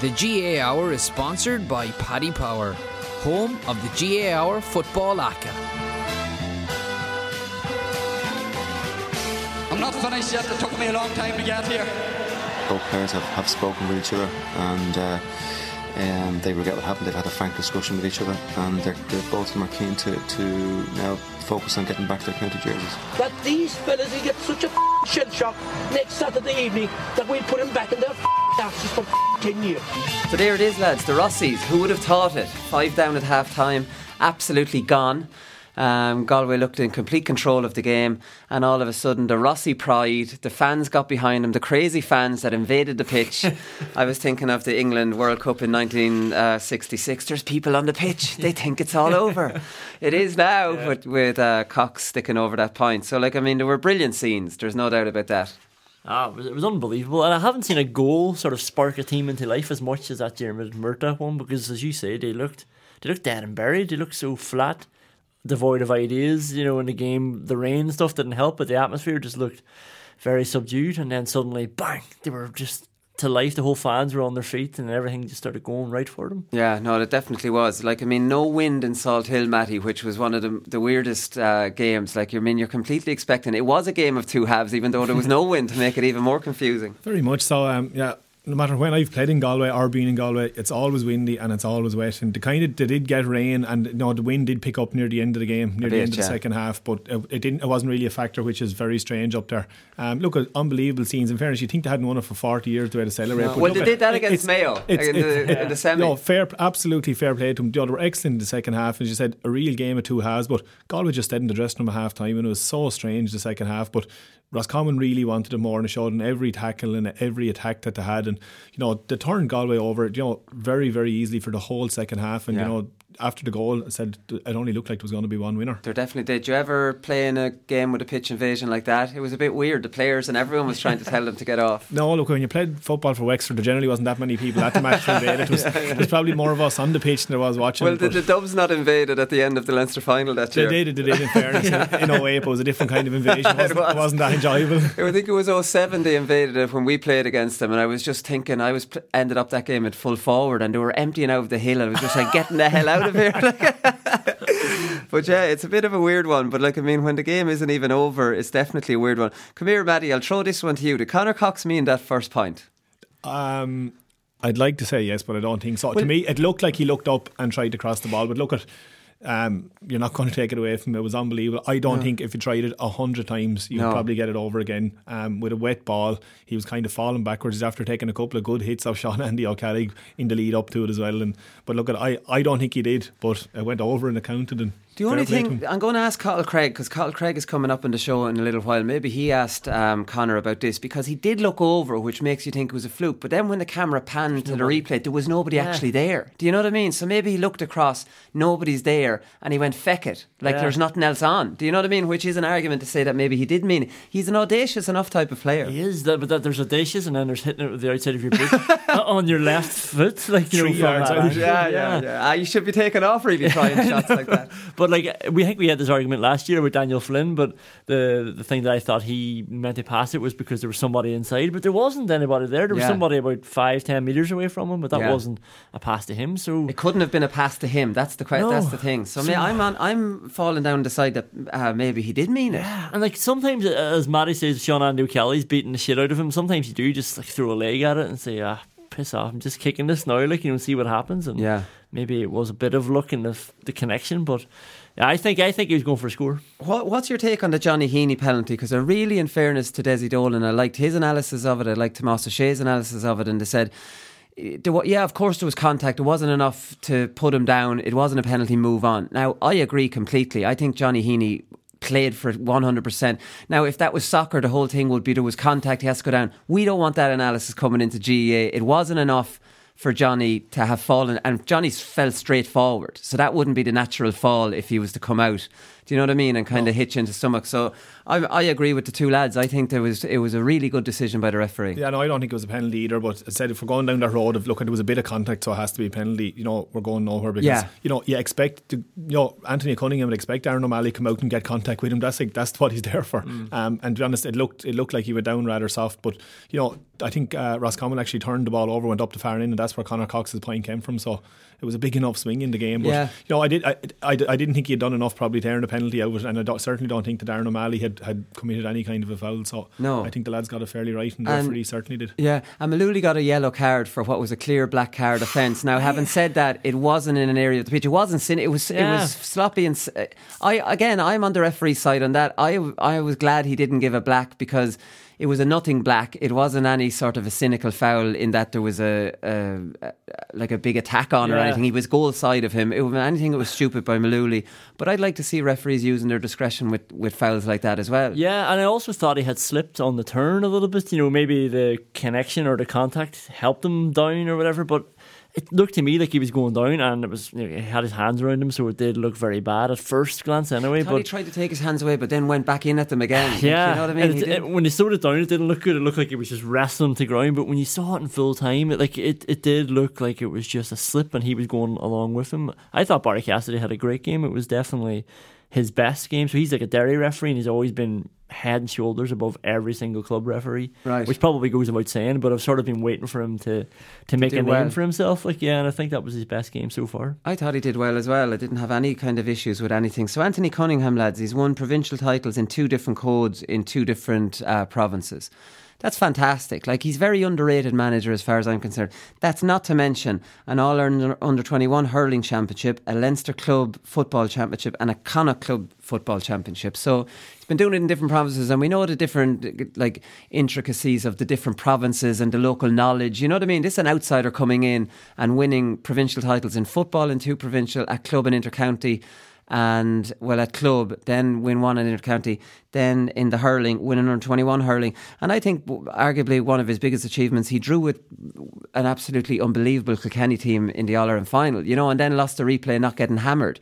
The GAA Hour is sponsored by Paddy Power, home of the GAA Hour Football ACA. I'm not finished yet. It took me a long time to get here. Both players have, have spoken with each other and uh, um, they regret what happened. They've had a frank discussion with each other and they're, they're, both of them are keen to, to now focus on getting back their county jerseys. That these fellas will get such a shell shock next Saturday evening that we'll put them back in their asses for 10 years. So there it is, lads. The Rossies. Who would have thought it? Five down at half time, absolutely gone. Um, Galway looked in complete control of the game, and all of a sudden, the Rossie pride, the fans got behind them, the crazy fans that invaded the pitch. I was thinking of the England World Cup in 1966. There's people on the pitch, they think it's all over. it is now, yeah. but with uh, Cox sticking over that point. So, like, I mean, there were brilliant scenes, there's no doubt about that. Ah, it was, unbelievable, and I haven't seen a goal sort of spark a team into life as much as that Diarmuid Murtagh one because, as you say, they looked they looked dead and buried. They looked so flat devoid of ideas. You know, in the game, the rain stuff didn't help, but the atmosphere just looked very subdued. And then suddenly, bang! They were just to life. The whole fans were on their feet, and everything just started going right for them. Yeah, no, it definitely was. Like, I mean, no wind in Salthill, Matty, which was one of the the weirdest uh, games. Like, you I mean you're completely expecting it was a game of two halves, even though there was no wind to make it even more confusing. Very much so. Um, yeah, no matter when I've played in Galway or been in Galway, it's always windy and it's always wet. And the kind of they did get rain, and you know, the wind did pick up near the end of the game, near the end of the second half. But it, it, didn't. It wasn't really a factor, which is very strange up there. Um, look, at unbelievable scenes. In fairness, you think they hadn't won it for forty years to way to celebrate. No. Well, they did that against Mayo it's, in, the, in the semi. No, fair, absolutely fair play to them. They were excellent in the second half, as you said, a real game of two halves. But Galway just didn't address them room at half time, and it was so strange the second half. But Roscommon really wanted it more and showed in every tackle and every attack that they had. And, you know, they turned Galway over, you know, very, very easily for the whole second half. And, yeah. you know, after the goal, said it only looked like there was going to be one winner. There definitely did. You ever play in a game with a pitch invasion like that? It was a bit weird. The players and everyone was trying to tell them to get off. No, look, when you played football for Wexford, there generally wasn't that many people at the match to invade. It was, yeah, yeah. There's probably more of us on the pitch than there was watching. Well, did the Dubs not invaded at the end of the Leinster final that year? They did, they did in fairness. yeah. In a way, it was a different kind of invasion. It wasn't, it was. wasn't that enjoyable. I think it was 07 they invaded it when we played against them, and I was just thinking, I was ended up that game at full forward, and they were emptying out of the hill. And I was just like, getting the hell out of here. but yeah, it's a bit of a weird one. But like, I mean, when the game isn't even over, it's definitely a weird one. Come here, Maddie. I'll throw this one to you. Did Conor Cox mean that first point? Um, I'd like to say yes, but I don't think so. Well, to me, it looked like he looked up and tried to cross the ball. But look at um, you're not going to take it away from him. It was unbelievable. I don't no. think if you tried it a hundred times, you'd no. probably get it over again. Um, with a wet ball, he was kind of falling backwards after taking a couple of good hits of Sean Andy O'Callaghan in the lead up to it as well. And but look at I, I don't think he did, but it went over and accounted and the only thing I'm going to ask Cathal Cregg because Cathal Cregg is coming up in the show in a little while. Maybe he asked um, Conor about this because he did look over, which makes you think it was a fluke. But then when the camera panned to the replay, there was nobody yeah. actually there. Do you know what I mean? So maybe he looked across, nobody's there, and he went feck it, like yeah. there's nothing else on. Do you know what I mean? Which is an argument to say that maybe he did mean it. He's an audacious enough type of player. He is, that, but that there's audacious, and then there's hitting it with the outside of your boot on your left foot, like you Three know, yards out. Yeah, yeah, yeah. yeah. Ah, you should be taken off really trying shots like that. But like we think we had this argument last year with Daniel Flynn, but the the thing that I thought he meant to pass it was because there was somebody inside, but there wasn't anybody there. There was yeah. somebody about five, ten meters away from him, but that yeah. wasn't a pass to him. So it couldn't have been a pass to him. That's the que- no. that's the thing. So, so I'm on, I'm falling down the side that uh, maybe he did mean it. Yeah, and like sometimes, uh, as Matty says, Sean Andrew Kelly's beating the shit out of him. Sometimes you do just like throw a leg at it and say, ah. Piss off! I'm just kicking this now, like you know, see what happens. And yeah, maybe it was a bit of luck in the the connection, but I think I think he was going for a score. What, what's your take on the Johnny Heaney penalty? Because I really, in fairness to Desi Dolan, I liked his analysis of it. I liked Tomas O'Shea's analysis of it, and they said. Eh, yeah, of course there was contact. It wasn't enough to put him down. It wasn't a penalty. Move on. Now I agree completely. I think Johnny Heaney played for 100%. Now, if that was soccer, the whole thing would be there was contact, he has to go down. We don't want that analysis coming into GAA. It wasn't enough for Johnny to have fallen, and Johnny's fell straight forward, so that wouldn't be the natural fall if he was to come out. Do you know what I mean? And kind of hit you into stomach. So I, I agree with the two lads. I think there was it was a really good decision by the referee. Yeah, no, I don't think it was a penalty either. But I said if we're going down that road of look, there was a bit of contact, so it has to be a penalty. You know, we're going nowhere because Yeah. you know you expect to, you know Anthony Cunningham would expect Aaron O'Malley come out and get contact with him. That's like that's what he's there for. Mm. Um, and to be honest, it looked it looked like he went down rather soft. But you know, I think uh, Roscommon actually turned the ball over, went up the far end, and that's where Conor Cox's point came from. So it was a big enough swing in the game. But Yeah. you know, I did I, I, I didn't think he had done enough probably to earn a penalty out of it, and I don't, certainly don't think that Aaron O'Malley had, had committed any kind of a foul. So No. I think the lads got it fairly right, and the And- referee certainly did. Yeah, and Maluli got a yellow card for what was a clear black card offence. Now, having said that, it wasn't in an area of the pitch. It wasn't sin. It was it was sloppy and s- I again, I'm on the referee's side on that. I I was glad he didn't give a black because it was a nothing black. It wasn't any sort of a cynical foul in that there was a, a, a like a big attack on or anything. He was goal side of him. It was anything that was stupid by Maluli. But I'd like to see referees using their discretion with, with fouls like that as well. Yeah, and I also thought he had slipped on the turn a little bit. You know, maybe the connection or the contact helped him down or whatever. But it looked to me like he was going down, and it was you know, he had his hands around him, so it did look very bad at first glance. Anyway, but he tried to take his hands away, but then went back in at them again. Yeah, you know what I mean. He it- it- when he slowed it down, it didn't look good. It looked like he was just wrestling to ground. But when you saw it in full time, it, like it, it did look like it was just a slip, and he was going along with him. I thought Barry Cassidy had a great game. It was definitely his best game. So he's like a Derry referee, and he's always been head and shoulders above every single club referee. Right. Which probably goes without saying, but I've sort of been waiting for him to to make a name well. for himself. Like yeah, and I think that was his best game so far. I thought he did well as well. I didn't have any kind of issues with anything. So Anthony Cunningham, lads, he's won provincial titles in two different codes in two different uh, provinces. That's fantastic. Like he's very underrated manager as far as I'm concerned. That's not to mention an All Ireland Under 21 hurling championship, a Leinster club football championship, and a Connacht club football championship. So been doing it in different provinces, and we know the different like intricacies of the different provinces and the local knowledge. You know what I mean? This is an outsider coming in and winning provincial titles in football in two provincial, at club and intercounty and well at club, then win one in intercounty, then in the hurling, win under twenty one hurling, and I think arguably one of his biggest achievements, he drew with an absolutely unbelievable Kilkenny team in the All Ireland final, you know, and then lost the replay, not getting hammered.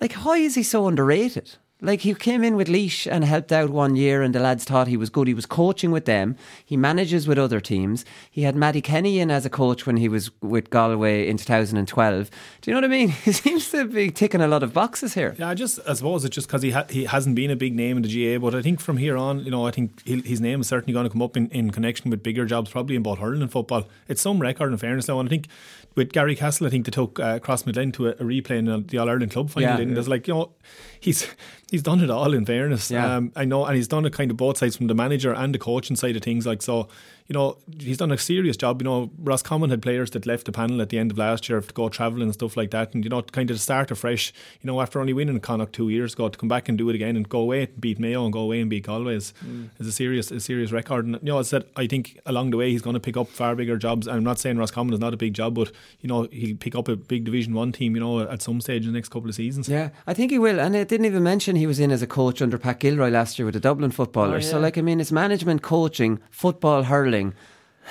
Like, why is he so underrated? Like he came in with Laois and helped out one year, and the lads thought he was good. He was coaching with them. He manages with other teams. He had Matty Kenny in as a coach when he was with Galway in 2012. Do you know what I mean? He seems to be ticking a lot of boxes here. Yeah, I just I suppose it's just because he ha- he hasn't been a big name in the GAA, but I think from here on, you know, I think he'll, his name is certainly going to come up in, in connection with bigger jobs, probably in both hurling and football. It's some record in fairness now, and I think with Garrycastle, I think they took uh, Crossmaglen to a, a replay in the All Ireland Club final. Yeah. and there's like you know, he's he's done it all. In fairness, Yeah. um, I know, and he's done it kind of both sides from the manager and the coaching side of things. Like so, you know, he's done a serious job. You know, Roscommon had players that left the panel at the end of last year to go travelling and stuff like that, and you know, kind of to start afresh. You know, after only winning Connacht two years ago, to come back and do it again and go away and beat Mayo and go away and beat Galway is, is a serious a serious record. And you know, I said, I think along the way he's going to pick up far bigger jobs. I'm not saying Roscommon is not a big job, but you know, he'll pick up a big Division One team. You know, at some stage in the next couple of seasons. Yeah, I think he will. And I didn't even mention he was in as a coach under Pat Gilroy last year with the Dublin footballers. Oh, So, like, I mean, it's management, coaching, football, hurling.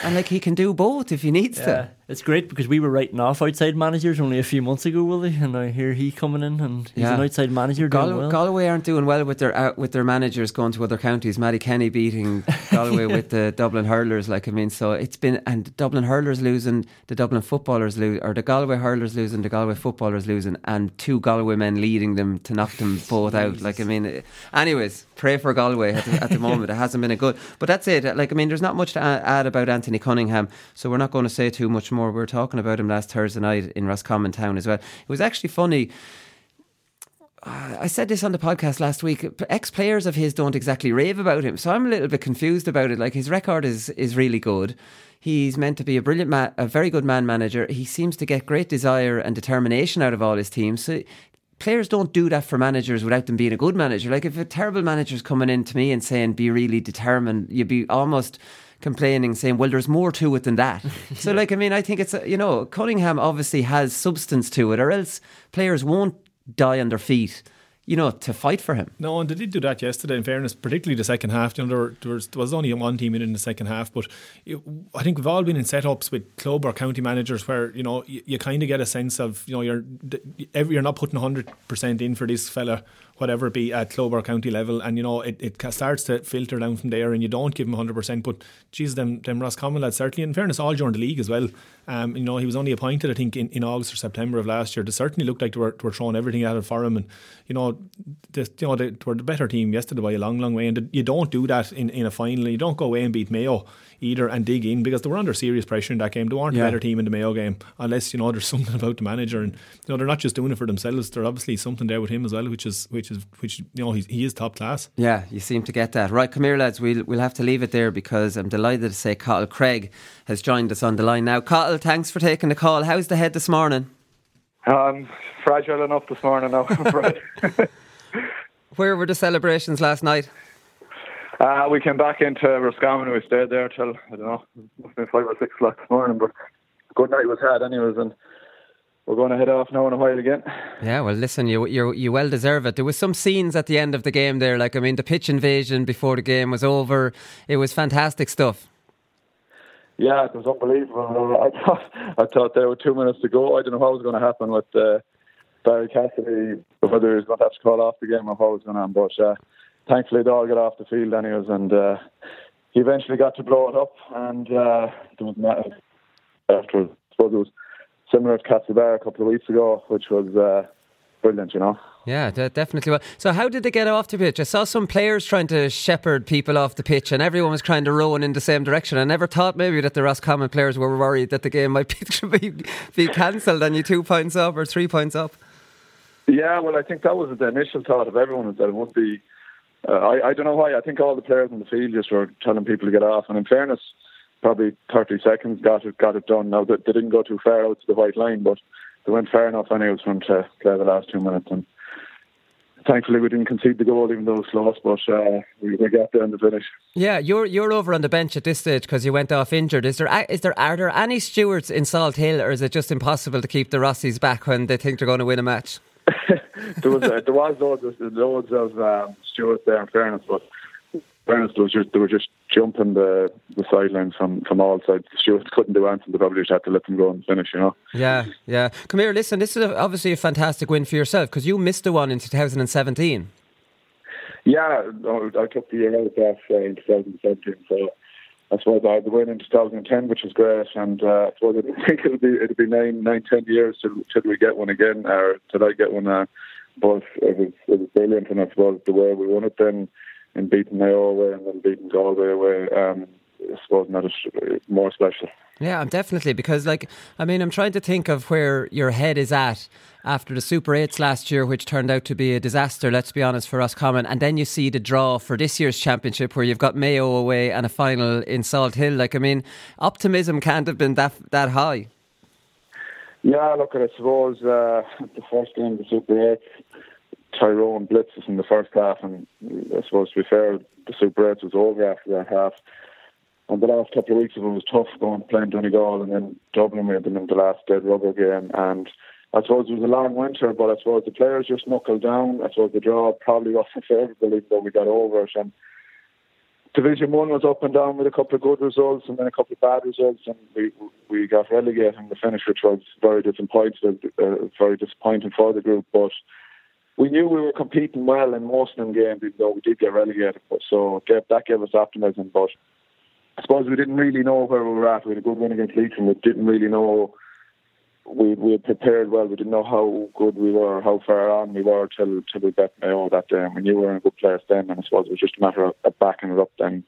And, like, he can do both if he needs Yeah, to. It's great because we were writing off outside managers only a few months ago, Willie, and I hear he coming in and he's Yeah. an outside manager doing well. Galway aren't doing well with their out with their managers going to other counties. Matty Kenny beating Galway with the Dublin hurlers, like I mean, so it's been and Dublin hurlers losing, the Dublin footballers lose, or the Galway hurlers losing, the Galway footballers losing, and two Galway men leading them to knock them both out. Like I mean, eh, anyways, pray for Galway at the, at the moment. It hasn't been a good, but that's it. Like I mean, there's not much to add about Anthony Cunningham, so we're not going to say too much more. We were talking about him last Thursday night in Roscommon Town as well. It was actually funny. I said this on the podcast last week. Ex players of his don't exactly rave about him, so I'm a little bit confused about it. Like his record is is really good. He's meant to be a brilliant, ma- a very good man manager. He seems to get great desire and determination out of all his teams. So players don't do that for managers without them being a good manager. Like if a terrible manager's coming in to me and saying, "Be really determined," you'd be almost complaining, saying, "Well, there's more to it than that." so, like, I mean, I think it's a- you know, Cunningham obviously has substance to it, or else players won't die on their feet. You know, to fight for him. No, and they did do that yesterday. In fairness, particularly the second half. You know, there, there, was, there was only one team in in the second half, but you, I think we've all been in setups with club or county managers where you know you, you kind of get a sense of you know you're you're not putting hundred percent in for this fella whatever it be at club or county level, and you know it, it starts to filter down from there, and you don't give him hundred percent. But geez, them them Roscommon lads certainly, in fairness, all during the league as well. Um, you know, he was only appointed, I think, in, in August or September of last year. They certainly looked like they were, they were throwing everything at it for him, and you know, the, you know, they, were the better team yesterday by a long, long way. And you don't do that in, in a final. You don't go away and beat Mayo either and dig in because they were under serious pressure in that game. They weren't yeah. a better team in the Mayo game, unless you know there's something about the manager, and you know they're not just doing it for themselves. There's obviously something there with him as well, which is which is which you know he is top class. Yeah, you seem to get that right. Come here, lads. We'll we'll have to leave it there because I'm delighted to say Cathal Cregg has joined us on the line now. Cathal, thanks for taking the call. How's the head this morning? Um, fragile enough this morning now. Where were the celebrations last night? Uh, we came back into Roscommon and we stayed there till, I don't know, must have been five or six o'clock this morning, but good night was had anyways and we're going to head off now in a while again. Yeah, well, listen, you you you well deserve it. There was some scenes at the end of the game there, like I mean, the pitch invasion before the game was over. It was fantastic stuff. Yeah, it was unbelievable. I thought I thought there were two minutes to go. I don't know what was going to happen with uh, Barry Cassidy, whether he was going to have to call off the game or what was going on, but. Uh, thankfully they all got off the field anyways, and uh, he eventually got to blow it up, and uh, there was not afterwards. I suppose it was similar to Castlebar a couple of weeks ago, which was uh, brilliant, you know. Yeah, definitely. So, how did they get off the pitch? I saw some players trying to shepherd people off the pitch, and everyone was trying to row in the same direction. I never thought maybe that the Roscommon players were worried that the game might be, be cancelled and you two points up or three points up. Yeah, well, I think that was the initial thought of everyone was that it would be uh, I, I don't know why. I think all the players in the field just were telling people to get off. And in fairness, probably 30 seconds got it got it done. Now they, they didn't go too far out to the white line, but they went far enough anyways for them to play the last two minutes. And thankfully we didn't concede the goal even though it was close, but uh, we, we got there in the finish. Yeah, you're you're over on the bench at this stage because you went off injured. Is there is there are there any stewards in Salthill, or is it just impossible to keep the Rossies back when they think they're going to win a match? there was uh, there was loads of, loads of um, stewards there. In fairness, but fairness, was just, they were just jumping the the sidelines from, from all sides. The stewards couldn't do anything. They probably just had to let them go and finish. You know. Yeah, yeah. Come here. Listen, this is a, obviously a fantastic win for yourself because you missed the one in 2017. Yeah, I took the year out uh, in 2017. So I suppose I had the win in 2010, which was great, and uh, I suppose I think it'll be it'll be nine, nine, ten years till, till we get one again, or till I get one. Uh, but it was it was brilliant, and I suppose the way we won it then, in beating Mayo away and then beating Galway away, um, I suppose not more special. Yeah, definitely because, like, I mean, I'm trying to think of where your head is at after the Super 8s last year, which turned out to be a disaster, let's be honest, for Roscommon. And then you see the draw for this year's championship where you've got Mayo away and a final in Salthill. Like, I mean, optimism can't have been that, that high. Yeah, look, I suppose uh, the first game, the Super 8, Tyrone blitzes in the first half, and I suppose to be fair, the Super 8 was over after that half. And the last couple of weeks of it was tough going playing Donegal and then Dublin we had them in the last dead rubber game and I suppose it was a long winter but I suppose the players just knuckled down. I suppose the draw probably wasn't favourable even though we got over it and Division One was up and down with a couple of good results and then a couple of bad results and we we got relegated in the finish which was very disappointing uh, very disappointing for the group but we knew we were competing well in most of them games even though we did get relegated so that gave us optimism but I suppose we didn't really know where we were at. We had a good win against Leeds, and We didn't really know we we had prepared well. We didn't know how good we were, how far on we were till till we got Mayo that day. We knew we were in a good place then. And I suppose it was just a matter of backing it up then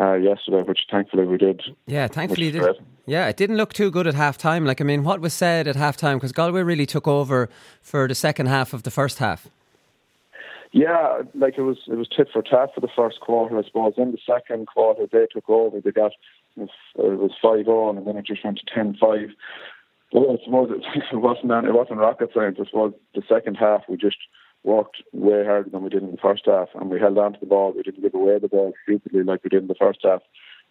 uh, yesterday, which thankfully we did. Yeah, thankfully it did. Yeah, it didn't look too good at half time. Like I mean, what was said at half time because Galway really took over for the second half of the first half. Yeah, like it was it was tit for tat for the first quarter, I suppose. In the second quarter, they took over. They got it was five on, and then it just went to 10-5. Well, I suppose it, it wasn't it wasn't rocket science. I suppose the second half we just worked way harder than we did in the first half, and we held on to the ball. We didn't give away the ball stupidly like we did in the first half.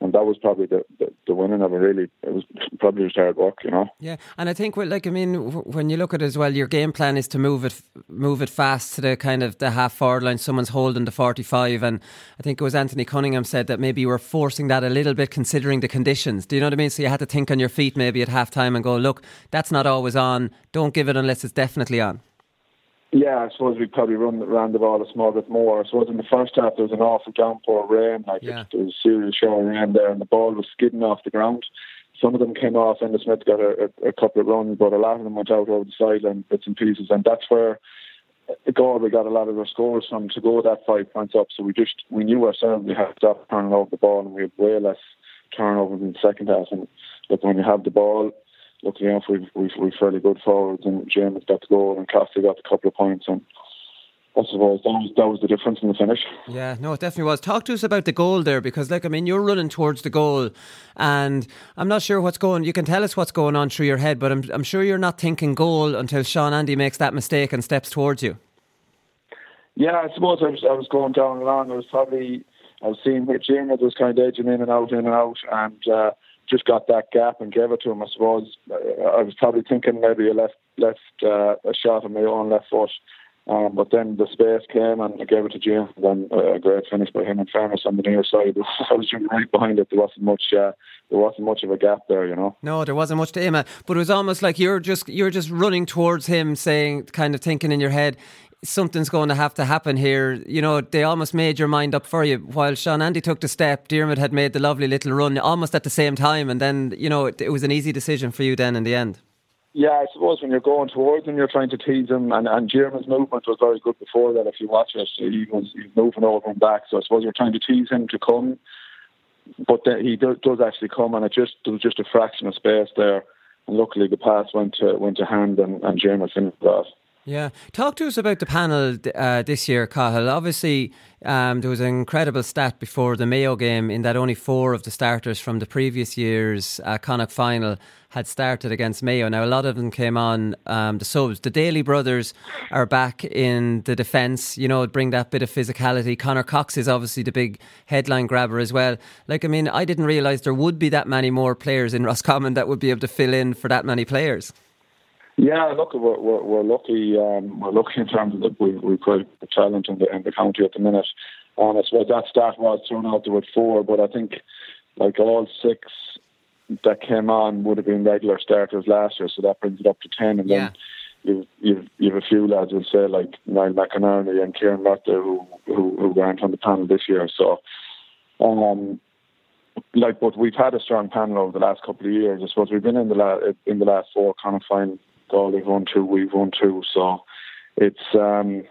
and that was probably the, the, the winning of it. Really, it was probably just hard work, you know. Yeah, and I think, like, I mean, when you look at it as well, your game plan is to move it, move it fast to the kind of the half forward line. Someone's holding the forty-five, and I think it was Anthony Cunningham said that maybe you were forcing that a little bit, considering the conditions. Do you know what I mean? So you had to think on your feet maybe at half time and go, look, that's not always on. Don't give it unless it's definitely on. Yeah, I suppose we probably run ran the ball a small bit more. I suppose in the first half there was an awful downpour of rain, like Yeah. there was a serious shower of rain there, and the ball was skidding off the ground. Some of them came off, and the Smith got a, a, a couple of runs, but a lot of them went out over the sideline, bits and pieces, and that's where we got a lot of our scores from to go that five points up. So we just we knew ourselves we had to stop turning over the ball, and we had way less turnovers in the second half. And look, when you have the ball, luckily enough, we've we've, we've fairly good forwards, and James got the goal, and Costa got a couple of points, and I suppose that was that was the difference in the finish. Yeah, no, it definitely was. Talk to us about the goal there because, like, I mean, you're running towards the goal, and I'm not sure what's going. You can tell us what's going on through your head, but I'm I'm sure you're not thinking goal until Sean Andy makes that mistake and steps towards you. Yeah, I suppose I was I was going down along. I was probably I was seeing James was kind of edging in and out, in and out, and uh, just got that gap and gave it to him. I suppose I was probably thinking maybe a left left uh, a shot on my own left foot, um, but then the space came and I gave it to James. Then uh, a great finish by him. In fairness, on the near side, I was right behind it. There wasn't much. Uh, there wasn't much of a gap there, you know. No, there wasn't much to aim at, but it was almost like you're just you're just running towards him, saying, kind of thinking in your head, something's going to have to happen here. You know, they almost made your mind up for you. While Sean Andy took the step, Dermot had made the lovely little run almost at the same time, and then you know it, it was an easy decision for you then in the end. Yeah, I suppose when you're going towards him, you're trying to tease him, and and Jeremy's movement was very good before that. If you watch it, he was he was moving over and back. So I suppose you're trying to tease him to come, but then he does, does actually come, and it just there was just a fraction of space there, and luckily the pass went to went to hand, and and Jeremy finished that. Yeah. Talk to us about the panel uh, this year, Cathal. Obviously, um, there was an incredible stat before the Mayo game in that only four of the starters from the previous year's uh, Connacht final had started against Mayo. Now, a lot of them came on um, the subs. The Daly brothers are back in the defence, you know, bring that bit of physicality. Conor Cox is obviously the big headline grabber as well. Like, I mean, I didn't realise there would be that many more players in Roscommon that would be able to fill in for that many players. Yeah, look, we're we're, we're lucky. Um, we're lucky in terms of that we we quite a talent in the in the county at the minute. And I suppose that stat was thrown out there with four, but I think like all six that came on would have been regular starters last year, so that brings it up to ten. And Yeah. then you've you've you've a few lads who say like Niall McInerney and Kieran Lotter who who who weren't on the panel this year. So, um, like, but we've had a strong panel over the last couple of years. I suppose we've been in the la- in the last four kind of fine. Goal we've won two, we've won two. So it's um,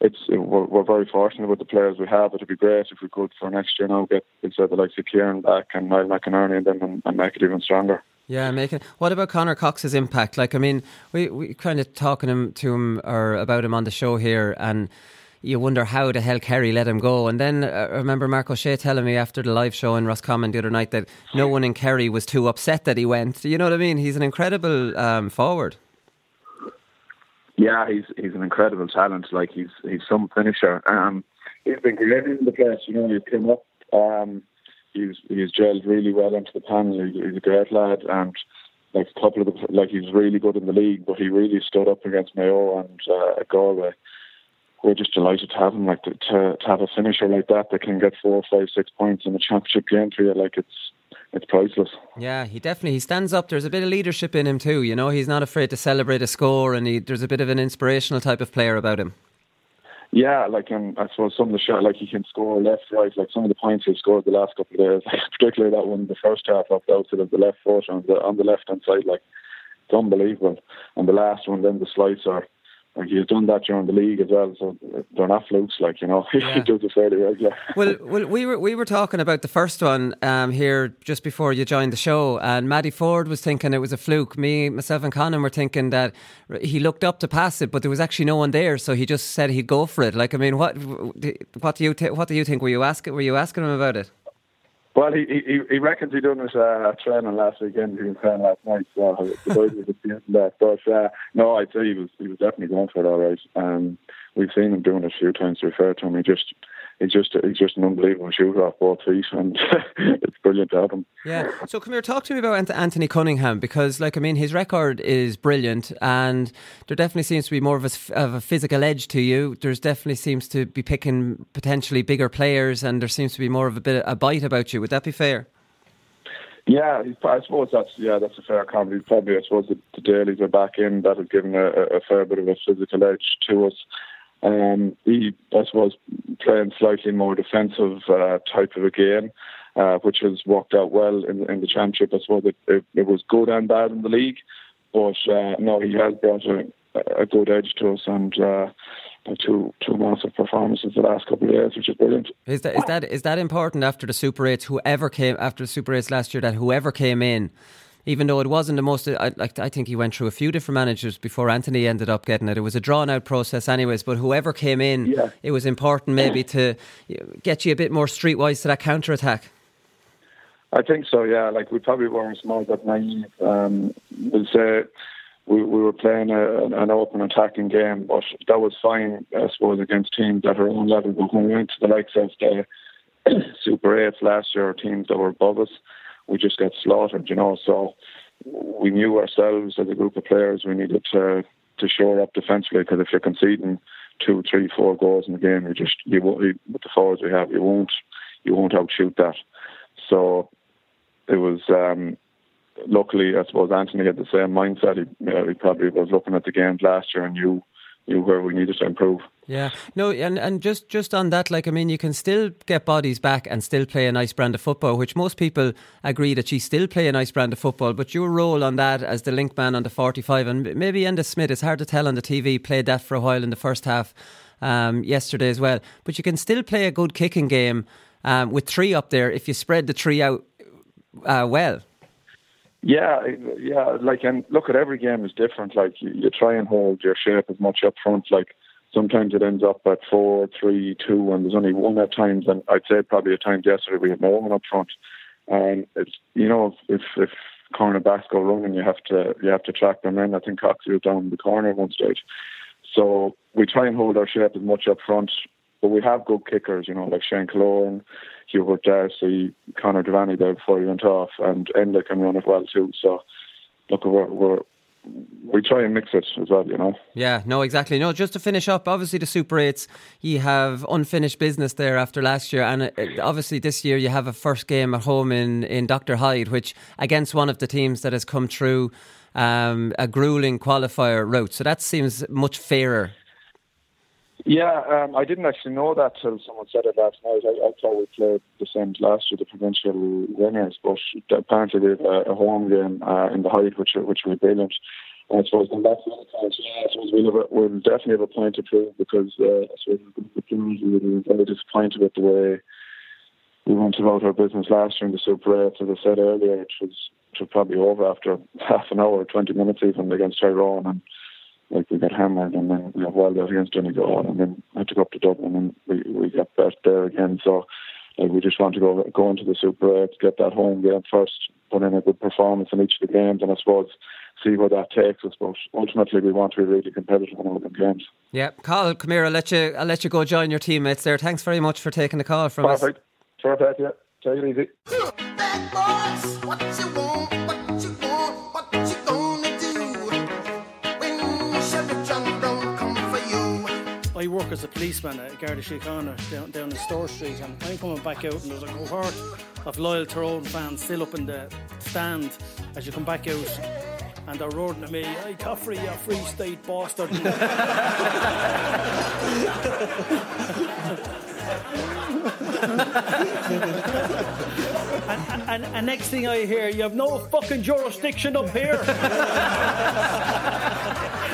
it's we're, we're very fortunate with the players we have. It'd be great if we could for next year now get instead the likes of Kieran back and Niall McInerney and then and, and make it even stronger. Yeah, making. What about Conor Cox's impact? Like, I mean, we we kind of talking him to him or about him on the show here, and you wonder how the hell Kerry let him go. And then uh, I remember Mark O'Shea telling me after the live show in Roscommon the other night that no one in Kerry was too upset that he went. You know what I mean? He's an incredible um, forward. Yeah, he's he's an incredible talent. Like he's he's some finisher. Um, he's been great in the place. You know, he came up. Um, he's he's gelled really well into the panel. He's, he's a great lad, and like a couple of the like he's really good in the league. But he really stood up against Mayo and uh, Galway. We're just delighted to have him. Like to, to to have a finisher like that that can get four, five, six points in a championship game for you. Like it's it's priceless. Yeah, he definitely he stands up. There's a bit of leadership in him too. You know, he's not afraid to celebrate a score, and he, there's a bit of an inspirational type of player about him. Yeah, like um, I suppose some of the shot, like he can score left, right. Like some of the points he scored the last couple of days, particularly that one, the first half off the outside of the left foot on the on the left hand side, like it's unbelievable. And the last one, then the slicer, like he's done that during the league as well. So they're not flukes, like you know, Yeah. he does it fairly regular. well, well, we were we were talking about the first one um, here just before you joined the show, and Matty Forde was thinking it was a fluke. Me, myself, and Conan were thinking that he looked up to pass it, but there was actually no one there, so he just said he'd go for it. Like, I mean, what what do you th- what do you think? Were you asking Were you asking him about it? Well, he he, he reckons he done his uh, training last weekend. He was training last night, so the boys were just seeing that. But uh, no, I'd say he was he was definitely going for it all right. Um, we've seen him doing it a few times. To be fair to him, he just he's just he's just an unbelievable shooter off both feet, and it's brilliant to have him. Yeah. So come here, talk to me about Anthony Cunningham because, like, I mean, his record is brilliant, and there definitely seems to be more of a, of a physical edge to you. There's definitely seems to be picking potentially bigger players, and there seems to be more of a bit of a bite about you. Would that be fair? Yeah, I suppose that's yeah, that's a fair comment. Probably, I suppose the, the Dalys are back in. That has given a, a fair bit of a physical edge to us. Um, he, I suppose, playing slightly more defensive uh, type of a game, uh, which has worked out well in, in the championship. I suppose it, it, it, was good and bad in the league, but uh, no, he has brought a, a good edge to us, and uh, two two massive performances the last couple of years, which is brilliant. Is that is that is that important after the Super Eights? Whoever came after the Super Eights last year, that whoever came in. Even though it wasn't the most, I, like I think he went through a few different managers before Anthony ended up getting it. It was a drawn out process, anyways. But whoever came in, yeah. it was important maybe to get you a bit more streetwise to that counter attack. I think so. Yeah, like we probably weren't small but naive. Um, we'll say we, we were playing a, an open attacking game, but that was fine, I suppose, against teams at our own level. But when we went to the likes of the Super Eights last year, teams that were above us, we just got slaughtered, you know. So we knew ourselves as a group of players we needed to to shore up defensively because if you're conceding two, three, four goals in the game, you just you won't with the forwards we have, you won't you won't outshoot that. So it was um, luckily, I suppose Anthony had the same mindset. He, he probably was looking at the games last year and knew knew where we needed to improve. Yeah, no, and and just just on that, like I mean, you can still get bodies back and still play a nice brand of football, which most people agree that you still play a nice brand of football. But your role on that as the link man on the forty-five, and maybe Enda Smith, it's hard to tell on the TV. Played that for a while in the first half um, yesterday as well. But you can still play a good kicking game um, with three up there if you spread the three out uh, well. Yeah, yeah. Like, and look at every game is different. Like, you, you try and hold your shape as much up front. Like, sometimes it ends up at four, three, two, and there's only one at times. And I'd say probably at times yesterday we had no one up front. And it's you know if if cornerbacks go running, you have to you have to track them in. I think Cox was down the corner at one stage. So we try and hold our shape as much up front, but we have good kickers, you know, like Shane Killoran, Hubert Darcy, Conor Devaney there before he went off, and Enda can run it well too. So, look, we're, we're we try and mix it as well, you know. Yeah, no, exactly. No, just to finish up, obviously the Super Eights, you have unfinished business there after last year, and uh, obviously this year you have a first game at home in in Dr Hyde, which against one of the teams that has come through um, a grueling qualifier route. So that seems much fairer yeah, um, I didn't actually know that till someone said it last night. I, I thought we played the same last year, the provincial winners, but apparently they have a, a home game uh, in the Hyde, which which be brilliant. And I suppose then that's the point. Yeah, I suppose we'll, have a, we'll definitely have a point to prove because uh, I suppose we were very disappointed with the way we went about our business last year in the Super 8, as I said earlier, it was, which was probably over after half an hour, 20 minutes even against Tyrone. And like we got hammered and then we got wild out against Donegal and then had to go up to Dublin and we, we got back there again. So like we just want to go go into the Super 8, get that home game first, put in a good performance in each of the games and I suppose see where that takes us. But ultimately we want to be really competitive in all the games. Yeah. Carl, come here, I'll let you I'll let you go join your teammates there. Thanks very much for taking the call from Perfect. us. Perfect, yeah. Take it easy. Work as a policeman at Garda Síochána down, down in Store Street, and I'm coming back out, and there's a cohort of loyal Tyrone fans still up in the stand as you come back out. And they're roaring at me, hey, Caffrey, you a free state bastard. and, and, and, next thing I hear, you have no fucking jurisdiction up here.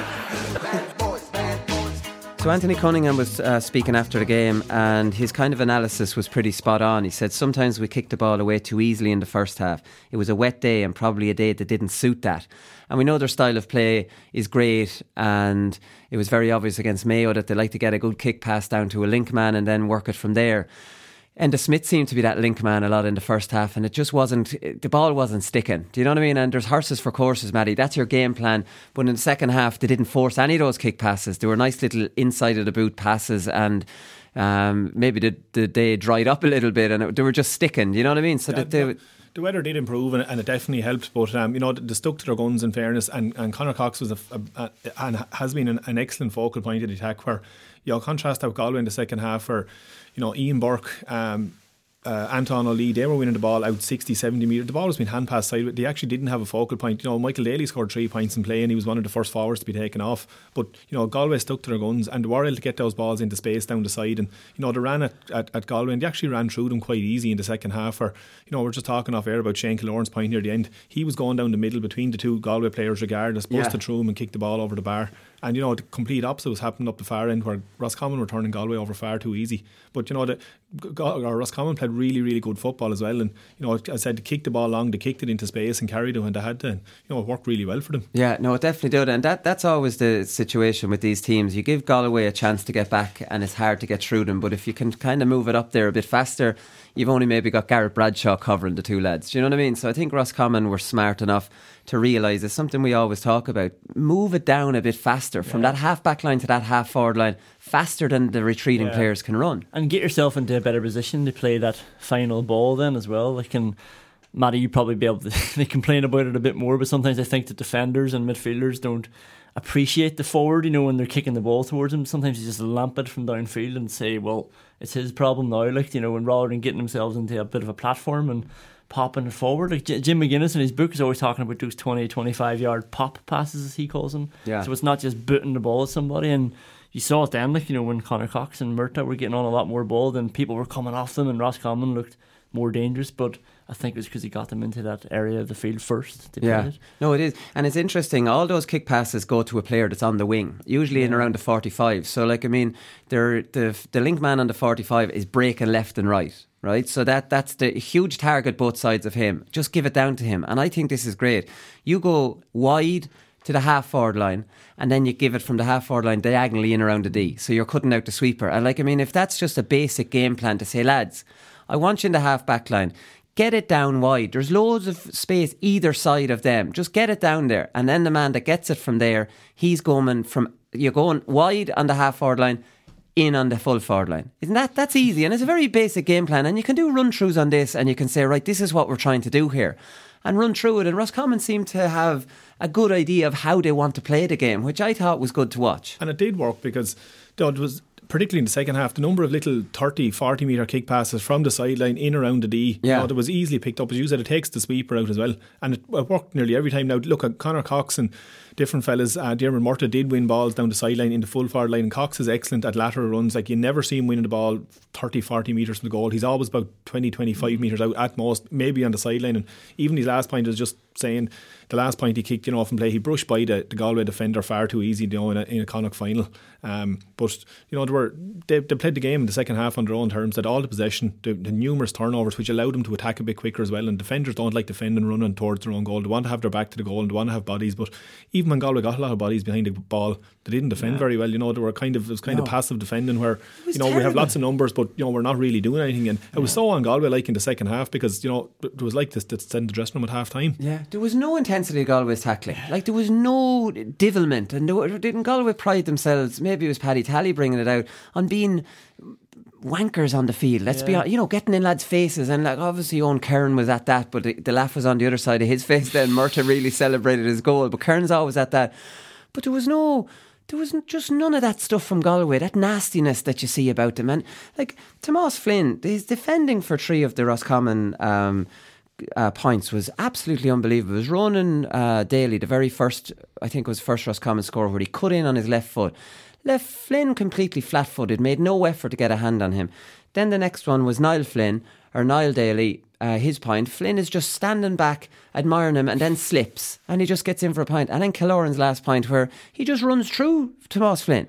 So Anthony Cunningham was uh, speaking after the game, and his kind of analysis was pretty spot on. He said sometimes we kicked the ball away too easily in the first half. It was a wet day, and probably a day that didn't suit that. And we know their style of play is great, and it was very obvious against Mayo that they like to get a good kick pass down to a link man and then work it from there Enda Smith seemed to be that link man a lot in the first half, and it just wasn't. The ball wasn't sticking. Do you know what I mean? And there's horses for courses, Matty. That's your game plan. But in the second half, they didn't force any of those kick passes. They were nice little inside of the boot passes, and um, maybe the, the day dried up a little bit, and it, they were just sticking. Do you know what I mean? So Yeah, that they, no, the weather did improve and, and it definitely helped, but um, you know they stuck to their guns. In fairness, and, and Conor Cox was a, a, a and has been an, an excellent focal point of the attack. Where you know contrast out Galway in the second half, where you know Ian Burke. Um, uh, Anton O'Lee, they were winning the ball out 60, 70 metres. The ball was being hand passed side. They actually didn't have a focal point. You know, Michael Daly scored three points in play and he was one of the first forwards to be taken off. But, you know, Galway stuck to their guns and they were able to get those balls into space down the side. And, you know, they ran at, at, at Galway and they actually ran through them quite easy in the second half. Or, you know, we're just talking off air about Shane Killoran's point near the end. He was going down the middle between the two Galway players regardless, busted Yeah. through him and kicked the ball over the bar. And you know the complete opposite was happening up the far end, where Roscommon were turning Galway over far too easy. But you know the or Roscommon played really, really good football as well. And you know, I said they kicked the ball long, they kicked it into space and carried it when they had to. And, you know, it worked really well for them. Yeah, no, it definitely did, and that that's always the situation with these teams. You give Galway a chance to get back, and it's hard to get through them. But if you can kind of move it up there a bit faster, you've only maybe got Garrett Bradshaw covering the two lads. Do you know what I mean? So I think Roscommon were smart enough to realise is something we always talk about. Move it down a bit faster from that half back line to that half forward line, faster than the retreating Yeah. players can run. and get yourself into a better position to play that final ball then as well. Like can Matty, you probably be able to they complain about it a bit more, but sometimes I think that defenders and midfielders don't appreciate the forward, you know, when they're kicking the ball towards him. Sometimes you just lamp it from downfield and say, Well, it's his problem now, like, you know, and rather than getting themselves into a bit of a platform and popping forward. Like J- Jim McGuinness in his book is always talking about those 20, 25 yard pop passes as he calls them. Yeah. So it's not just booting the ball at somebody and you saw it then, like, you know, when Conor Cox and Murtagh were getting on a lot more ball, then people were coming off them and Roscommon looked more dangerous, but I think it was because he got them into that area of the field first. Yeah, it. no, it is, and it's interesting. All those kick passes go to a player that's on the wing, usually in around the forty-five. So, like, I mean, they're, the the link man on the forty-five is breaking left and right, right. So that that's the huge target both sides of him. Just give it down to him, and I think this is great. You go wide to the half forward line, and then you give it from the half forward line diagonally in around the D. So you're cutting out the sweeper. And like, I mean, if that's just a basic game plan to say, lads, I want you in the half back line. Get it down wide. There's loads of space either side of them. Just get it down there. And then the man that gets it from there, he's going from, you're going wide on the half forward line, in on the full forward line. Isn't that, that's easy. And it's a very basic game plan. And you can do run throughs on this and you can say, right, this is what we're trying to do here. And run through it. And Ross Roscommon seemed to have a good idea of how they want to play the game, which I thought was good to watch. And it did work because Dodd was particularly in the second half, the number of little 30, 40 metre kick passes from the sideline in around the D, Yeah. you know, that was easily picked up. As you said, it takes the sweeper out as well. And it, it worked nearly every time. Now, look at Conor Cox and different fellas. Uh, Dermot Murtagh did win balls down the sideline in the full forward line. And Cox is excellent at lateral runs. Like, you never see him winning the ball 30, 40 metres from the goal. He's always about 20, 25 metres out at most, maybe on the sideline. And even his last point was just saying the last point he kicked, you know, from play, he brushed by the, the Galway defender far too easy, you know, in a, in a Connacht final. Um, but you know, they were they, they played the game in the second half on their own terms. Had all the possession, the, the numerous turnovers, which allowed them to attack a bit quicker as well. And defenders don't like defending, running towards their own goal. They want to have their back to the goal and they want to have bodies. But even when Galway got a lot of bodies behind the ball, they didn't defend very well. You know, they were kind of it was kind of passive defending where you know we have lots of numbers, but you know we're not really doing anything. And it was so on Galway like in the second half because you know it was like this to send the dressing room at half time. Yeah, there was no intensity of Galway's tackling. Like there was no divilment, and there were- didn't Galway pride themselves? Maybe it was Paddy Tally bringing it out on being wankers on the field. Let's be, honest, you know, getting in lads' faces, and like obviously Eoghan Kerin was at that, but the, the laugh was on the other side of his face. Then Murtagh really celebrated his goal, but Kerin's always at that. But there was no. There was just none of that stuff from Galway, that nastiness that you see about them. And like Tomas Flynn, he's defending for three of the Roscommon um, uh, points was absolutely unbelievable. It was Ronan uh, Daly, the very first, I think it was first Roscommon score, where he cut in on his left foot. Left Flynn completely flat footed, made no effort to get a hand on him. Then the next one was Niall Flynn, or Niall Daly, uh, his point. Flynn is just standing back, admiring him, and then slips, and he just gets in for a point. And then Killoran's last point, where he just runs through Tomas Flynn.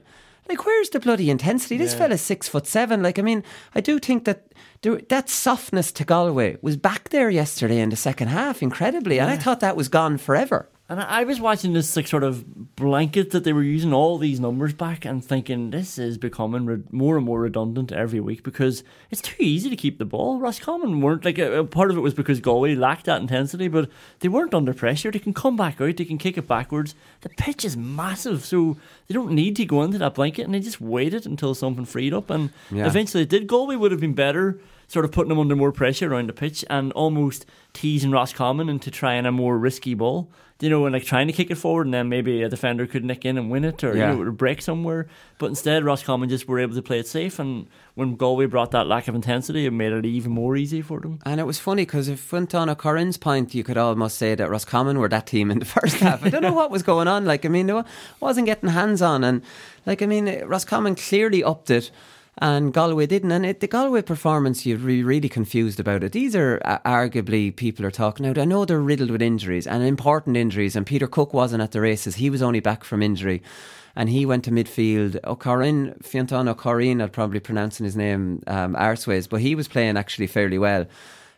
Like, where's the bloody intensity? This fella's six foot seven. Like, I mean, I do think that there, that softness to Galway was back there yesterday in the second half, incredibly, and I thought that was gone forever. And I was watching this like sort of blanket that they were using all these numbers back and thinking this is becoming re- more and more redundant every week because it's too easy to keep the ball. Roscommon weren't like a, a part of it was because Galway lacked that intensity, but they weren't under pressure. They can come back out, they can kick it backwards. The pitch is massive, so they don't need to go into that blanket, and they just waited until something freed up, and Yeah. eventually it did. Galway would have been better. Sort of putting them under more pressure around the pitch and almost teasing Roscommon into trying a more risky ball. You know, and like trying to kick it forward, and then maybe a defender could nick in and win it, or Yeah. you know, break somewhere. But instead, Roscommon just were able to play it safe. And when Galway brought that lack of intensity, it made it even more easy for them. And it was funny because if went on a Corinne's point, you could almost say that Roscommon were that team in the first half. I don't know what was going on. Like, I mean, they wasn't getting hands on. And, like, I mean, Roscommon clearly upped it and Galway didn't. And it, the Galway performance, you're re- really confused about it. These are uh, arguably people are talking out. I know they're riddled with injuries and important injuries. And Peter Cooke wasn't at the races, he was only back from injury and he went to midfield. O'Corin, Fiontan O'Corin, I'll probably pronouncing his name um, arseways, but he was playing actually fairly well.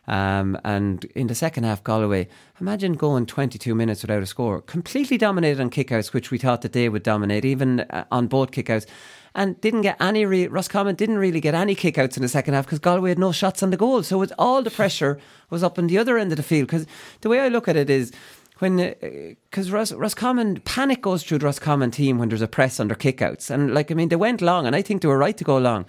Um, and in the second half, Galway, imagine going 22 minutes without a score. Completely dominated on kickouts, which we thought that they would dominate, even uh, on both kickouts. And didn't get any, re- Roscommon didn't really get any kickouts in the second half because Galway had no shots on the goal. So it's all the pressure was up on the other end of the field. Because the way I look at it is, when uh, because Ros- Roscommon panic goes through the Roscommon team when there's a press under kickouts, and like I mean they went long, and I think they were right to go long,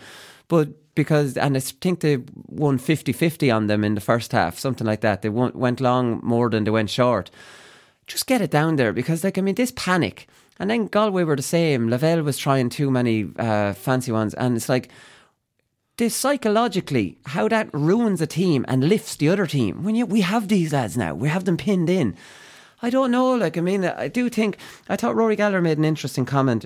but because and I think they won 50-50 on them in the first half, something like that. They went long more than they went short. Just get it down there because like I mean this panic, and then Galway were the same. Lavelle was trying too many uh, fancy ones, and it's like this psychologically how that ruins a team and lifts the other team. When you we have these lads now. We have them pinned in. I don't know like I mean I do think I thought Rory Gallagher made an interesting comment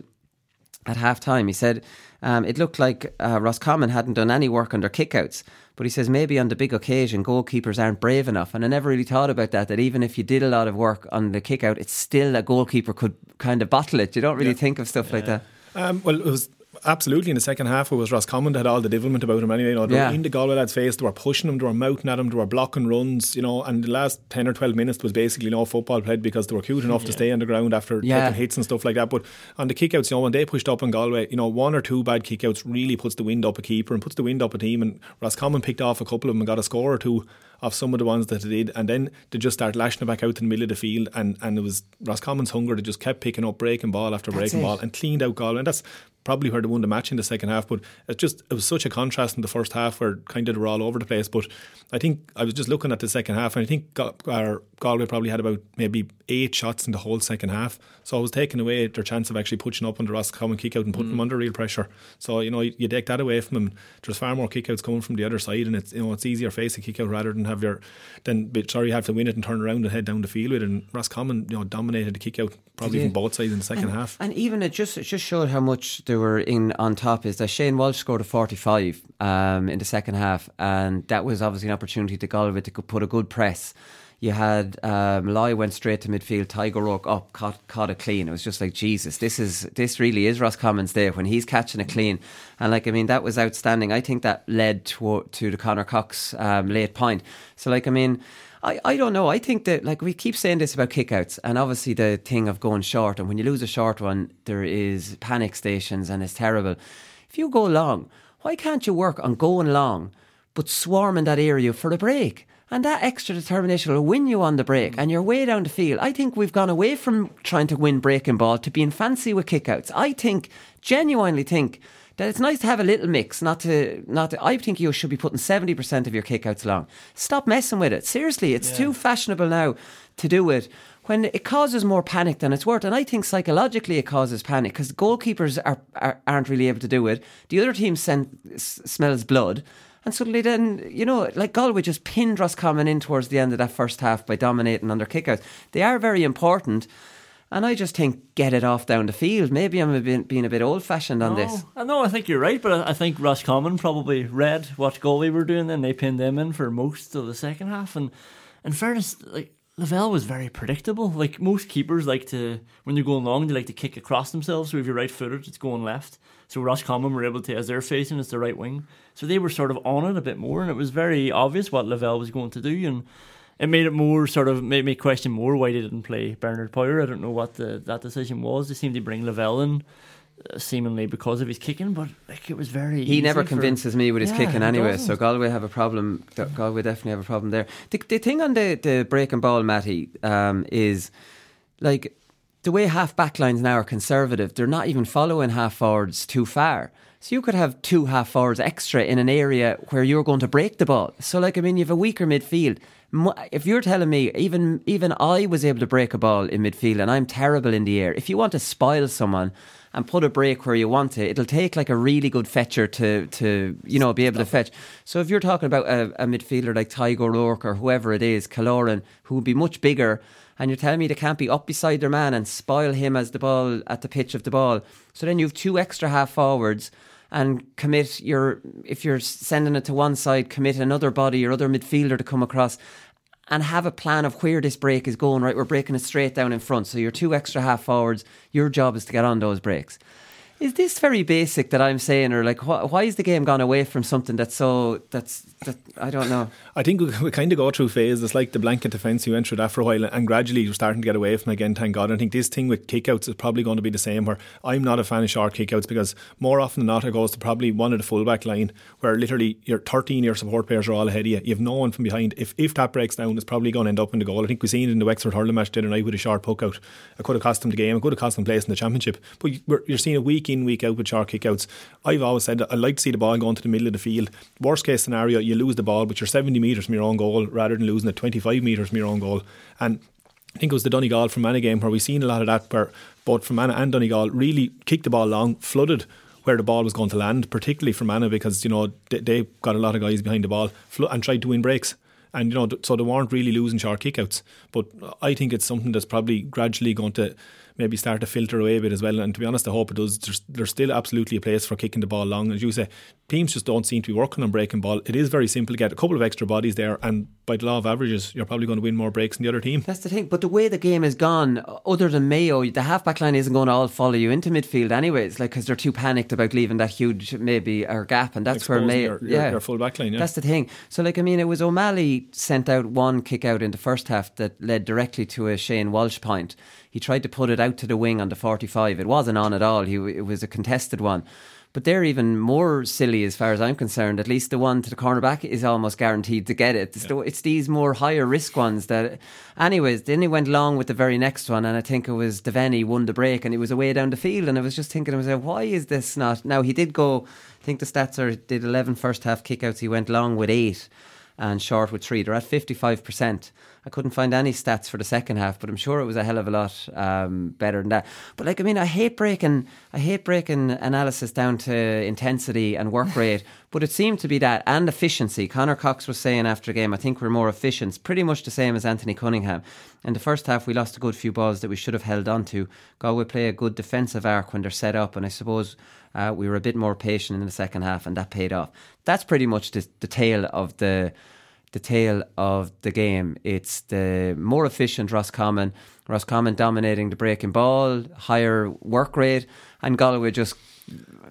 at half time he said um, it looked like uh, Roscommon hadn't done any work on their kickouts but he says maybe on the big occasion goalkeepers aren't brave enough and I never really thought about that that even if you did a lot of work on the kick out it's still a goalkeeper could kind of bottle it. You don't really think of stuff like that. Um, well, it was absolutely in the second half. It was Roscommon that had all the devilment about him anyway. You know, they Yeah. were in the Galway lads' face. They were pushing him. They were mouthing at him. They were blocking runs. You know, and the last ten or twelve minutes was basically no football played because they were cute enough to stay on the ground after Yeah. taking hits and stuff like that. But on the kickouts, you know, when they pushed up in Galway, you know, one or two bad kickouts really puts the wind up a keeper and puts the wind up a team. And Ross Roscommon picked off a couple of them and got a score or two of some of the ones that they did, and then they just start lashing it back out in the middle of the field, and, and it was Roscommon's hunger. that just kept picking up breaking ball after breaking it. ball and cleaned out Galway, and that's probably where they won the match in the second half. But it's just it was such a contrast in the first half where kind of they were all over the place. But I think I was just looking at the second half, and I think our Galway probably had about maybe eight shots in the whole second half. So I was taking away their chance of actually pushing up on the Roscommon kick out and putting them mm. under real pressure. So you know you, you take that away from them. There's far more kickouts coming from the other side, and it's you know it's easier face a kick out rather than have your then sorry have to win it and turn around and head down the field with it. And Roscommon you know dominated the kick out probably from both sides in the second and, half. And even it just it just showed how much they were in on top. Is that Shane Walsh scored a forty five um, in the second half, and that was obviously an opportunity to Galway to put a good press. You had um, Loy went straight to midfield. Tadhg O'Rourke up, caught, caught it clean. It was just like Jesus. This is this really is Roscommon's day when he's catching a clean, and like I mean that was outstanding. I think that led to to the Conor Cox um, late point. So like I mean. I, I don't know. I think that like we keep saying this about kickouts, and obviously the thing of going short. And when you lose a short one, there is panic stations, and it's terrible. If you go long, why can't you work on going long, but swarm in that area for a break? And that extra determination will win you on the break, and you're way down the field. I think we've gone away from trying to win breaking ball to being fancy with kickouts. I think, genuinely think that it's nice to have a little mix, not to not. To, I think you should be putting seventy percent of your kickouts long. Stop messing with it. Seriously, it's too fashionable now to do it when it causes more panic than it's worth. And I think psychologically it causes panic because goalkeepers are, are aren't really able to do it. The other team s- smells blood. And suddenly, then you know, like Galway just pinned Roscommon in towards the end of that first half by dominating on their kickouts. They are very important, and I just think get it off down the field. Maybe I'm a bit, being a bit old fashioned on this. I know, I think you're right, but I, think Roscommon probably read what Galway were doing, and they pinned them in for most of the second half. And in fairness, like Lavelle was very predictable. Like most keepers like to when they're going long, they like to kick across themselves. So if you're right footed, it's going left. So Roscommon were able to, as they're facing, it's the right wing. So they were sort of on it a bit more, and it was very obvious what Lavelle was going to do. And it made it more sort of made me question more why they didn't play Bernard Power. I don't know what the, that decision was. They seemed to bring Lavelle in. Uh, seemingly because of his kicking, but like it was very. He never for, convinces me with his Yeah, kicking anyway. So Galway have a problem. Galway definitely have a problem there. The, the thing on the the breaking ball, Matty, um, is like the way half back lines now are conservative. They're not even following half forwards too far. So you could have two half forwards extra in an area where you're going to break the ball. So like I mean, you have a weaker midfield. If you're telling me even even I was able to break a ball in midfield and I'm terrible in the air, if you want to spoil someone and put a break where you want it, it'll take like a really good fetcher to to you know be able to fetch. So if you're talking about a, a midfielder like Tadhg O'Rourke or whoever it is, Killoran, who would be much bigger, and you're telling me they can't be up beside their man and spoil him as the ball at the pitch of the ball. So then you have two extra half forwards and commit your if you're sending it to one side, commit another body or other midfielder to come across and have a plan of where this break is going. Right, we're breaking it straight down in front. So your two extra half forwards, your job is to get on those breaks. Is this very basic that I'm saying, or like wh- why is the game gone away from something that's so that's that I don't know. I think we, we kind of go through phases. It's like the blanket defence. You went through that for a while, and gradually you're starting to get away from it again. Thank God. I think this thing with kickouts is probably going to be the same. Where I'm not a fan of short kickouts because more often than not it goes to probably one of the fullback line where literally your 13 your support players are all ahead of you. You have no one from behind. If if that breaks down, it's probably going to end up in the goal. I think we've seen it in the Wexford hurling match the other night with a short puck out. It could have cost them the game. It could have cost them place in the championship. But you- we're- seeing it week in week out with short kickouts. I've always said I like to see the ball going to the middle of the field. Worst case scenario, you lose the ball, but you're 70 metres from your own goal rather than losing it 25 metres from your own goal. And I think it was the Donegal Fermanagh game where we've seen a lot of that where both Fermanagh and Donegal really kicked the ball long, flooded where the ball was going to land, particularly Fermanagh because, you know, they, they got a lot of guys behind the ball and tried to win breaks. And, you know, so they weren't really losing short kickouts. But I think it's something that's probably gradually going to maybe start to filter away a bit as well. And to be honest, I hope it does. There's, there's still absolutely a place for kicking the ball long. As you say, teams just don't seem to be working on breaking ball. It is very simple to get a couple of extra bodies there, and by the law of averages, you're probably going to win more breaks than the other team. That's the thing. But the way the game is gone, other than Mayo, the halfback line isn't going to all follow you into midfield anyways. Like because they're too panicked about leaving that huge maybe or gap, and that's where Mayo, your- your- yeah, your full back line, yeah. That's the thing. So like I mean, it was O'Malley sent out one kick out in the first half that led directly to a Shane Walsh point. He tried to put it out to the wing on the forty-five. It wasn't on at all. He it was a contested one. But they're even more silly as far as I'm concerned. At least the one to the cornerback is almost guaranteed to get it. It's, the, it's these more higher risk ones that. Anyways, then he went long with the very next one, and I think it was Devaney won the break, and he was away down the field. And I was just thinking to myself, why is this not? Now he did go. I think the stats are did 11 first half kickouts. He went long with eight and short with three. They're at 55%. I couldn't find any stats for the second half, but I'm sure it was a hell of a lot um, better than that. But like, I mean, I hate breaking, I hate breaking analysis down to intensity and work rate, but it seemed to be that and efficiency. Conor Cox was saying after the game, I think we're more efficient, It's pretty much the same as Anthony Cunningham. In the first half, we lost a good few balls that we should have held on to. Galway play a good defensive arc when they're set up, and I suppose uh, we were a bit more patient in the second half, and that paid off. That's pretty much the, the tale of the the tale of the game. It's the more efficient Roscommon, Roscommon dominating the breaking ball, higher work rate, and Galway just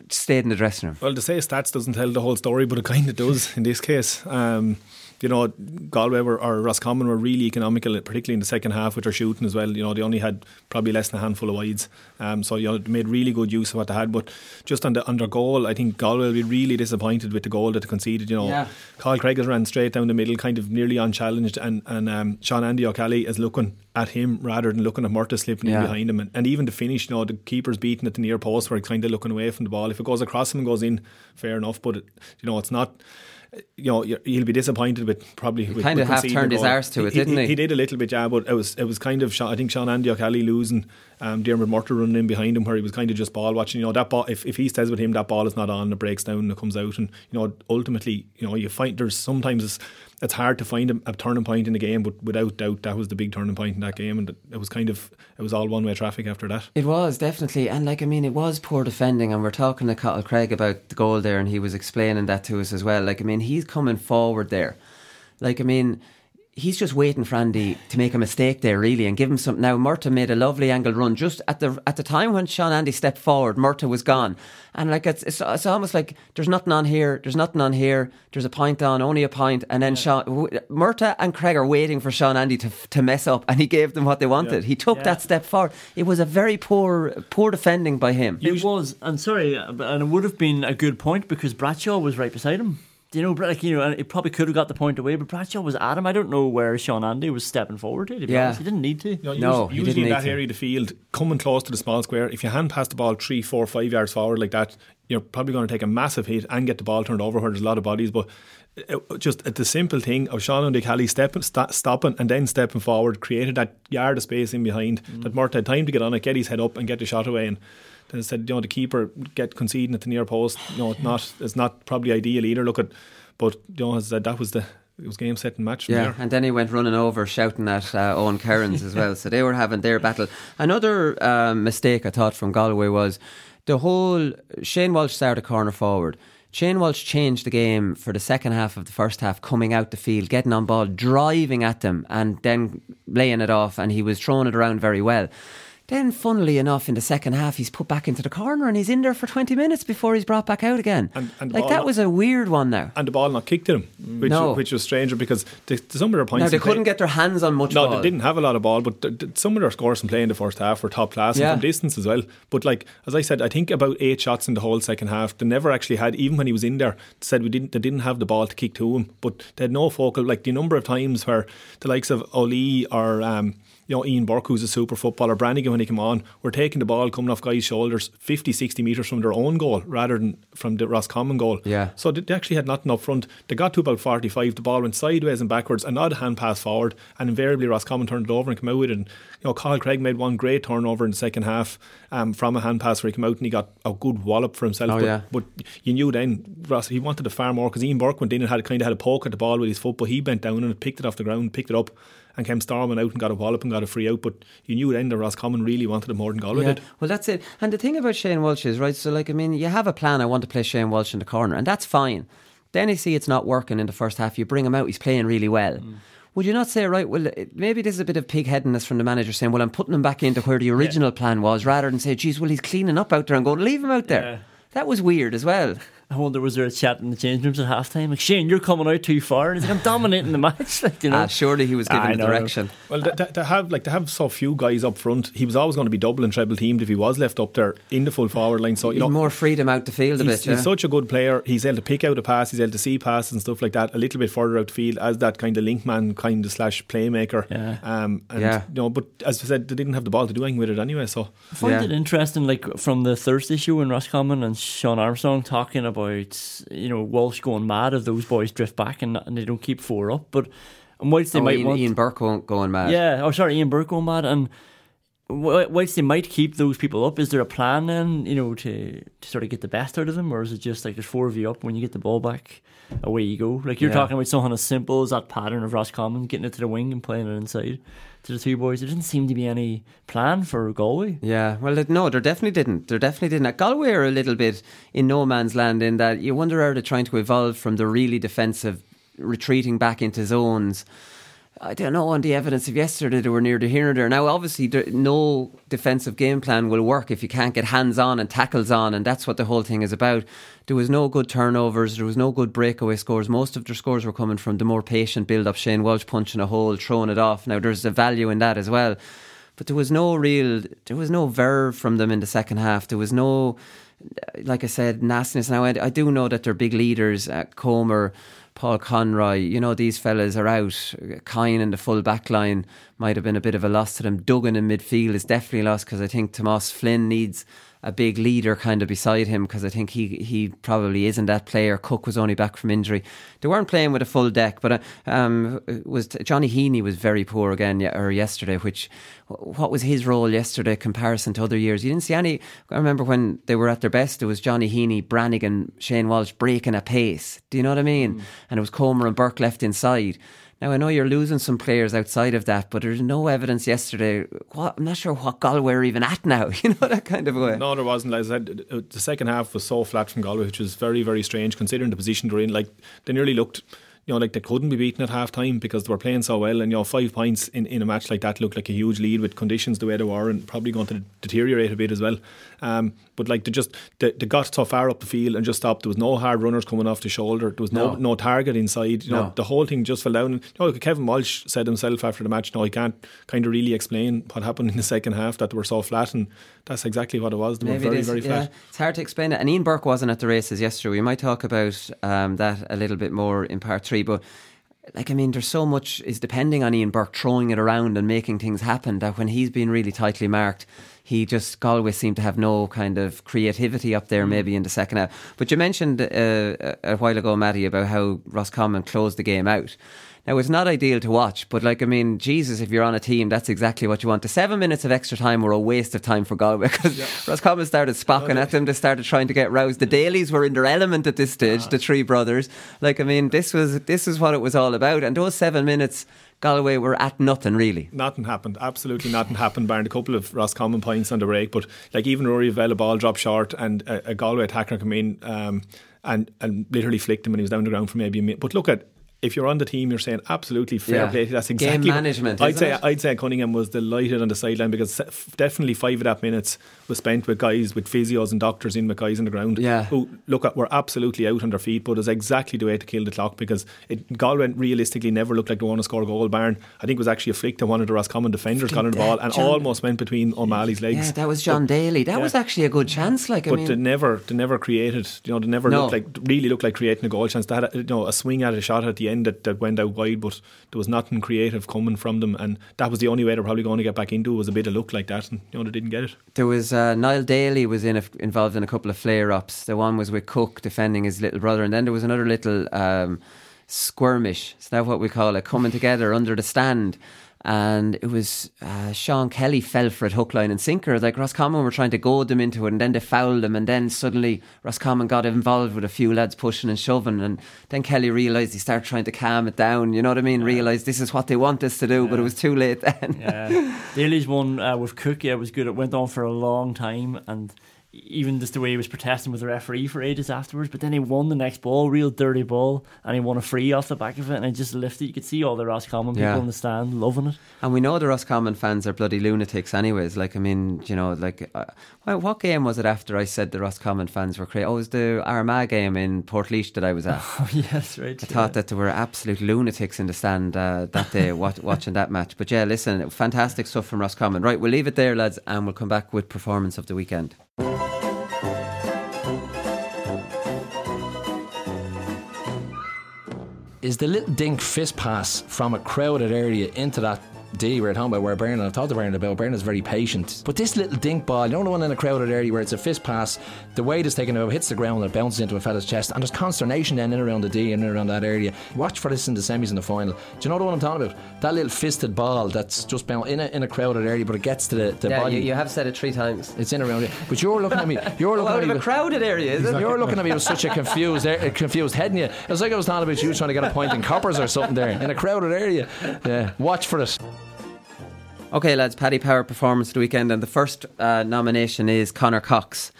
stayed in the dressing room. Well, to say stats doesn't tell the whole story, but it kind of does in this case. Um, you know, Galway were, or Roscommon were really economical, particularly in the second half with their shooting as well. You know, they only had probably less than a handful of wides, um, so you know they made really good use of what they had. But just on the on their goal, I think Galway will be really disappointed with the goal that they conceded. You know, Yeah. Cathal Cregg has ran straight down the middle, kind of nearly unchallenged, and and um, Sean Andy Ó Ceallaigh is looking at him rather than looking at Murtagh slipping Yeah. in behind him, and, and even the finish. You know, the keeper's beating at the near post where he's kind of looking away from the ball. If it goes across him and goes in, fair enough. But it, you know, it's not. You know, he'll be disappointed with probably. with, kind of half turned his arse to it, didn't he? He did a little bit, yeah, but it was it was kind of. I think Sean Andy Ó Ceallaigh losing, um, Diarmuid Murtagh running in behind him, where he was kind of just ball watching. You know that ball. If, if he stays with him, that ball is not on. It breaks down and it comes out, and you know ultimately, you know you find there's sometimes it's, hard to find a, a turning point in the game, but without doubt that was the big turning point in that game, and it was kind of it was all one way traffic after that. It was definitely, and like I mean, it was poor defending, and we're talking to Cathal Cregg about the goal there, and he was explaining that to us as well. Like I mean, he's coming forward there. Like I mean, he's just waiting for Andy to make a mistake there, really, and give him something. Now, Murtagh made a lovely angle run just at the at the time when Sean Andy stepped forward. Murtagh was gone, and like it's, it's it's almost like there's nothing on here, there's nothing on here, there's a point on, only a point, and then Sean Murtagh and Cregg are waiting for Sean Andy to to mess up, and he gave them what they wanted. He took Yeah. that step forward. It was a very poor poor defending by him. It was, and sorry, uh, and it would have been a good point because Bradshaw was right beside him. Do you know, like you know, and it probably could have got the point away, but Bradshaw was at him. I don't know where Sean Andy was stepping forward to. to be Yeah. honest. he didn't need to. You know, No, usually, he usually didn't in need that to. area of the field, coming close to the small square, if you hand pass the ball three, four, five yards forward like that, you're probably going to take a massive hit and get the ball turned over where there's a lot of bodies. But uh, uh just at the simple thing of Sean and Kelly stepping, sta stopping, and then stepping forward, created that yard of space in behind mm. that Murtagh had time to get on it, get his head up, and get the shot away. And then said, you know, the keeper get conceding at the near post. You know, it's not it's not probably ideal either. Look at, but you know, as I said, that was the it was game set and match. Yeah, and then he went running over, shouting at uh, Eoghan Kerins as well. So they were having their battle. Another um, mistake I thought from Galway was the whole Shane Walsh started corner forward. Shane Walsh changed the game for the second half of the first half, coming out the field, getting on ball, driving at them, and then laying it off. And he was throwing it around very well. Then, funnily enough, in the second half, he's put back into the corner and he's in there for 20 minutes before he's brought back out again. And- and like, that not- was a weird one now. and the ball not kicked to him, which No. which was stranger because the, some of their points Now, they couldn't get their hands on much No, ball. they didn't have a lot of ball, but th- th- some of their scores from play in the first half were top class Yeah. and from distance as well. But like as I said, I think about eight shots in the whole second half. They never actually had, even when he was in there, said we didn't. They didn't have the ball to kick to him, but they had no focal. Like the number of times where the likes of Oli or. Um, you know, Ian Burke, who's a super footballer, Brannigan, when he came on, were taking the ball coming off guys' shoulders 50, 60 metres from their own goal rather than from the Roscommon goal. Yeah. So they actually had nothing up front. They got to about 45, the ball went sideways and backwards, an odd hand pass forward, and invariably Roscommon turned it over and came out with it. And, you know, Cathal Cregg made one great turnover in the second half um, from a hand pass where he came out and he got a good wallop for himself. Oh, but, yeah. but you knew then Ross, he wanted it far more because Ian Burke went in and had kind of had a poke at the ball with his foot, but he bent down and picked it off the ground, picked it up. And came storming out and got a wallop and got a free out, but you knew then that Roscommon really wanted it more than Galway Yeah, did. well, that's it. And the thing about Shane Walsh is, right, so like, I mean, you have a plan, I want to play Shane Walsh in the corner, and that's fine. Then you see it's not working in the first half, you bring him out, he's playing really well. Mm. Would you not say, right, well, maybe this is a bit of pig headedness from the manager saying, well, I'm putting him back into where the original plan was, rather than say, geez, well, he's cleaning up out there and going, leave him out there. Yeah. That was weird as well. I wonder was there a chat in the change rooms at halftime? Like Shane, you're coming out too far, and he's like, I'm dominating the match. Like, you know, Ah, surely he was I given the direction. Well, to, they, they have like they have so few guys up front. He was always going to be double and treble teamed if he was left up there in the full forward line. So you He's know, more freedom out the field a he's, bit. Yeah. he's such a good player. He's able to pick out a pass. He's able to see passes and stuff like that a little bit further out the field as that kind of link man, kind of slash playmaker. Yeah. Um, and Yeah. you know, but as I said, they didn't have the ball to do anything with it anyway. So I find Yeah. it interesting, like from the Thursday show in Roscommon and Sean Armstrong talking about you know Walsh going mad if those boys drift back and, and they don't keep four up. But and whilst they oh, might Ian, want, Ian Burke going mad. yeah, oh sorry, Ian Burke going mad, and whilst they might keep those people up, is there a plan then you know to to sort of get the best out of them, or is it just like there's four of you up when you get the ball back? Away you go. Like you're Yeah. talking about something as simple as that pattern of Ross Roscommon getting it to the wing and playing it inside to the two boys. There didn't seem to be any plan for Galway. Yeah, well, no, there definitely didn't. There definitely didn't. Galway are a little bit in no man's land in that you wonder are they're trying to evolve from the really defensive, retreating back into zones. I don't know on the evidence of yesterday they were near the here or there. Now, obviously, there, no defensive game plan will work if you can't get hands on and tackles on, and that's what the whole thing is about. There was no good turnovers, there was no good breakaway scores. Most of their scores were coming from the more patient build up. Shane Walsh punching a hole, throwing it off. Now, there's a value in that as well but there was no real there was no verve from them in the second half there was no like I said nastiness now I, I do know that they're big leaders uh, Comer Paul Conroy you know these fellas are out Kyne in the full back line might have been a bit of a loss to them. Duggan in midfield is definitely a loss because I think Tomas Flynn needs a big leader kind of beside him because I think he he probably isn't that player. Cooke was only back from injury. They weren't playing with a full deck, but uh, um, was Johnny Heaney was very poor again or yesterday. Which what was his role yesterday comparison to other years? You didn't see any. I remember when they were at their best, it was Johnny Heaney, Brannigan, Shane Walsh breaking a pace. Do you know what I mean? And it was Comer and Burke left inside. Now I know you're losing some players outside of that, but there's no evidence yesterday. What, I'm not sure what Galway are even at now. You know that kind of way. No, there wasn't. Like I said, the second half was so flat from Galway, which was very, very strange considering the position they're in. Like they nearly looked, you know, like they couldn't be beaten at half time because they were playing so well. And, you know, five points in, in a match like that looked like a huge lead with conditions the way they were and probably going to deteriorate a bit as well. Um, but like they just, they, they got so far up the field and just stopped. There was no hard runners coming off the shoulder. There was no, No. no target inside. You know, No. the whole thing just fell down. And, you know, like Kevin Walsh said himself after the match, no, he can't kind of really explain what happened in the second half that they were so flat. And that's exactly what it was. They Maybe were very, is, very yeah. flat. It's hard to explain it. And Ian Burke wasn't at the races yesterday. We might talk about um, that a little bit more in part three. But like, I mean, there's so much is depending on Ian Burke throwing it around and making things happen that when he's been really tightly marked, he just Galway seemed to have no kind of creativity up Mm. there, maybe in the second half. But you mentioned uh, a while ago, Matty, about how Roscommon closed the game out. Now it's not ideal to watch, but like I mean, Jesus, if you're on a team, that's exactly what you want. The seven minutes of extra time were a waste of time for Galway because Roscommon started spocking at them. They started trying to get roused. The Dalys were in their element at this stage. The three brothers, like I mean, this was this is what it was all about. And those seven minutes, Galway were at nothing really. Nothing happened. Absolutely nothing happened. Barring a couple of Roscommon points on the break, but like even Rory Vella ball dropped short, and a, a Galway attacker came in um, and and literally flicked him, and he was down the ground for maybe a minute. But look at. If you're on the team, you're saying absolutely fair Yeah. play. That's Game exactly what- management, I'd say it? I'd say Cunningham was delighted on the sideline because definitely five of that minutes was spent with guys with physios and doctors in with guys on the ground. Yeah. who look at were absolutely out on their feet, but it's exactly the way to kill the clock because it, Galway realistically never looked like they want to score a goal. Barn, I think it was actually a flick to one of the Roscommon defenders got on the ball and John- almost went between O'Malley's legs. Yeah, that was John Daly. That yeah. was actually a good chance. Like I But mean, they never, they never created. You know, they never No. looked like really looked like creating a goal chance. They had, a, you know, a swing at a shot at the end that, that went out wide, but there was nothing creative coming from them, and that was the only way they're probably going to get back into it was a bit of luck like that, and you know they didn't get it. There was uh, Niall Daly was in a, involved in a couple of flare ups. The one was with Cooke defending his little brother, and then there was another little um, skirmish. Is that what we call it? Coming together under the stand. And it was uh, Sean Kelly fell for it hook, line, and sinker. Like Roscommon were trying to goad them into it, and then they fouled them, and then suddenly Roscommon got involved with a few lads pushing and shoving, and then Kelly realised he started trying to calm it down. You know what I mean? Realised this is what they want us to do, but it was too late then. Yeah. Daly's one uh, with Cooke, yeah, was good. It went on for a long time, and even just the way he was protesting with the referee for ages afterwards. But then he won the next ball, real dirty ball, and he won a free off the back of it, and it just lifted. You could see all the Roscommon people Yeah. in the stand loving it. And we know the Roscommon fans are bloody lunatics, anyways. Like, I mean, you know, like, uh, what game was it after I said the Roscommon fans were crazy? Oh, it was the Armagh game in Portlaoise that I was at. Oh yes, right. I thought that there were absolute lunatics in the stand uh, that day wat- watching that match. But yeah, listen, fantastic stuff from Roscommon. Right, we'll leave it there, lads, and we'll come back with performance of the weekend. Is the little dink fist pass from a crowded area into that D we're talking about where Bernard, I've talked to Bernard about, Bernard's very patient. But this little dink ball, you know the one in a crowded area where it's a fist pass, the weight is taken over, hits the ground and it bounces into a fella's chest, and there's consternation then in around the D and in around that area. Watch for this in the semis and the final. Do you know the one I'm talking about? That little fisted ball that's just bound in a, in a crowded area, but it gets to the, the yeah, body. you, you have said it three times. It's in around it. But you're looking at me. You're looking Out at of me. a crowded area, is it? you're looking at me with such a confused, confused head in you. It was like I was talking about you trying to get a point in coppers or something there in a crowded area. Yeah, watch for it. Okay, lads, Paddy Power performance of the weekend, and the first uh, nomination is Conor Cox.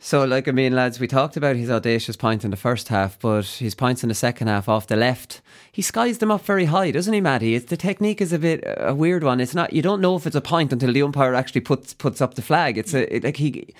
So, like, I mean, lads, we talked about his audacious point in the first half, but his points in the second half off the left, he skies them up very high, doesn't he, Matty? It's, the technique is a bit a weird one. It's not you don't know if it's a point until the umpire actually puts puts up the flag. It's a it, like he.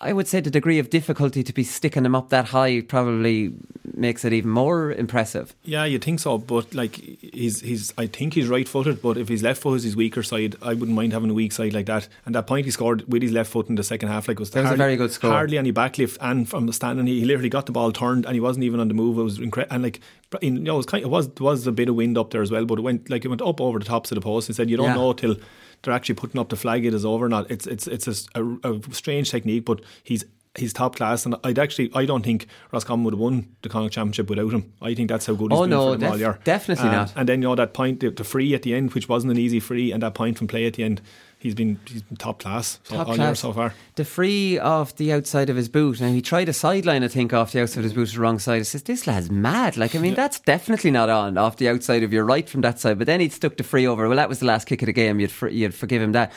I would say the degree of difficulty to be sticking them up that high probably makes it even more impressive. Yeah, you think so, but like he's he's I think he's right footed, but if his left foot is his weaker side, I wouldn't mind having a weak side like that. And that point he scored with his left foot in the second half, like was, That was a very good score. Hardly any backlift, and from the standing, he, he literally got the ball turned, and he wasn't even on the move. It was incredible, and like in, you know, it was kind, it was was a bit of wind up there as well, but it went like it went up over the tops of the post. He said you don't Yeah. know till they're actually putting up the flag it is over or not. It's it's it's a, a, a strange technique, but he's. He's top class, and I'd actually I don't think Roscommon would have won the Connacht Championship without him. I think that's how good he's Oh, been no, for them all year. definitely Uh, not. And then you know that point, the, the free at the end, which wasn't an easy free, and that point from play at the end, he's been he's been top class so, Top all year so far. The free off the outside of his boot. Now he tried a sideline, I think, off the outside of his boot, to the wrong side. I says, "This lad's mad." Like, I mean, that's definitely not on off the outside of your right from that side. But then he stuck the free over. Well, that was the last kick of the game. You'd for, you'd forgive him that.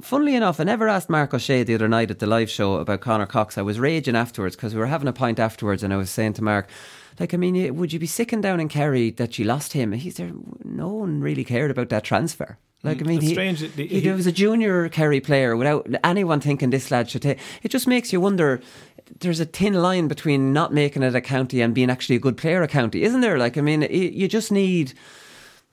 Funnily enough, I never asked Mark O'Shea the other night at the live show about Conor Cox. I was raging afterwards because we were having a pint afterwards, and I was saying to Mark. Like, I mean, would you be sicking down in Kerry that you lost him? He's there. No one really cared about that transfer. Like, I mm, mean, It's he, strange the- he, he- was a junior Kerry player without anyone thinking this lad should take. It just makes you wonder. There's a thin line between not making it a county and being actually a good player a county, isn't there? Like, I mean, you just need.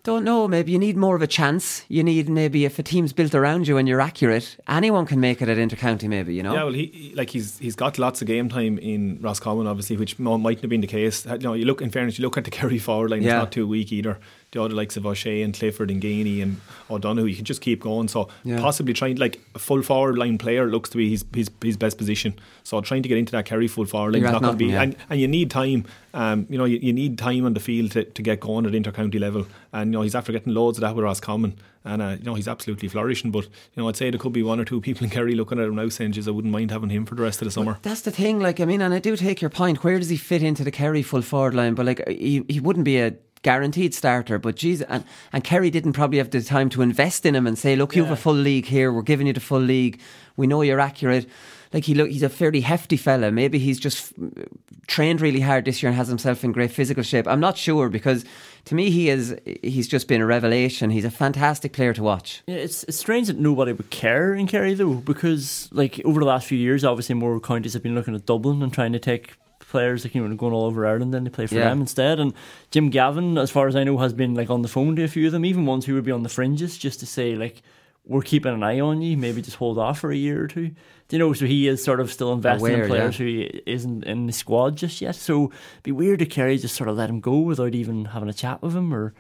Don't know. Maybe you need more of a chance. You need maybe if a team's built around you and you're accurate, anyone can make it at intercounty. Maybe you know. Yeah, well, he like he's he's got lots of game time in Roscommon, obviously, which mightn't have been the case. You know, you look in fairness, you look at the Kerry forward line; Yeah. it's not too weak either. The other likes of O'Shea and Clifford and Geaney and O'Donoghue, you can just keep going. So Yeah. possibly trying like a full forward line player looks to be his his, his best position. So trying to get into that Kerry full forward line You're is not going to be, yeah. and, and you need time. Um, you know, you, you need time on the field to, to get going at intercounty level. And you know, he's after getting loads of that with Roscommon, and uh, you know he's absolutely flourishing. But you know, I'd say there could be one or two people in Kerry looking at him now saying, "Geez, I wouldn't mind having him for the rest of the summer." That's the thing, like I mean, and I do take your point. Where does he fit into the Kerry full forward line? But like, he he wouldn't be a guaranteed starter. But geez, and and Kerry didn't probably have the time to invest in him and say, look, you have a full league here. We're giving you the full league. We know you're accurate. Like he look, he's a fairly hefty fella. Maybe he's just uh, trained really hard this year and has himself in great physical shape. I'm not sure because to me he is he's just been a revelation. He's a fantastic player to watch. Yeah, it's it's strange that nobody would care in Kerry though, because like over the last few years, obviously more counties have been looking at Dublin and trying to take players like you know going all over Ireland and they play for Yeah. them instead. And Jim Gavin, as far as I know, has been like on the phone to a few of them, even ones who would be on the fringes, just to say like we're keeping an eye on you. Maybe just hold off for a year or two. Do you know? So he is sort of still investing Aware, in players yeah. who isn't in the squad just yet. So it'd be weird to Kerry just sort of let him go without even having a chat with him or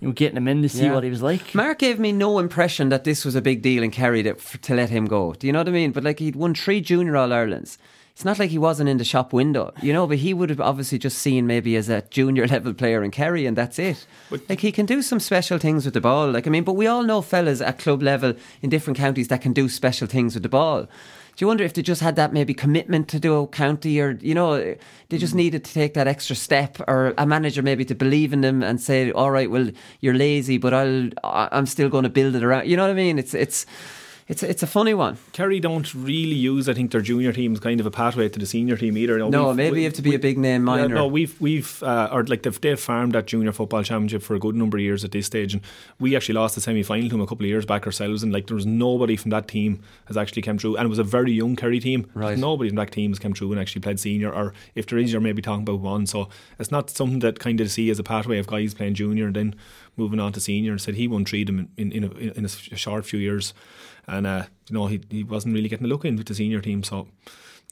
you know getting him in to see Yeah. what he was like. Mark gave me no impression that this was a big deal in Kerry f to let him go. Do you know what I mean? But like he'd won three junior All Irelands. It's not like he wasn't in the shop window, you know. But he would have obviously just seen maybe as a junior level player in Kerry, and that's it. like he can do some special things with the ball. Like I mean, but we all know fellas at club level in different counties that can do special things with the ball. Do you wonder if they just had that maybe commitment to do a county, or you know, they just mm. needed to take that extra step, or a manager maybe to believe in them and say, "All right, well, you're lazy, but I'll, I'm still going to build it around." You know what I mean? It's it's it's it's a funny one. Kerry don't really use, I think, their junior team as kind of a pathway to the senior team either. Know, No, maybe we- you have to be a big name Yeah, minor. no, we've we've uh, or like they've, they've farmed that junior football championship for a good number of years at this stage, and we actually lost the semi final to them a couple of years back ourselves, and like there was nobody from that team has actually come through, and it was a very young Kerry team. Right. Nobody from that team has come through and actually played senior, or if there is, you're maybe talking about one. So it's not something that kind of see as a pathway of guys playing junior and then moving on to senior. And said he won three of them in in a, in a short few years, and uh, you know he he wasn't really getting a look in with the senior team. So.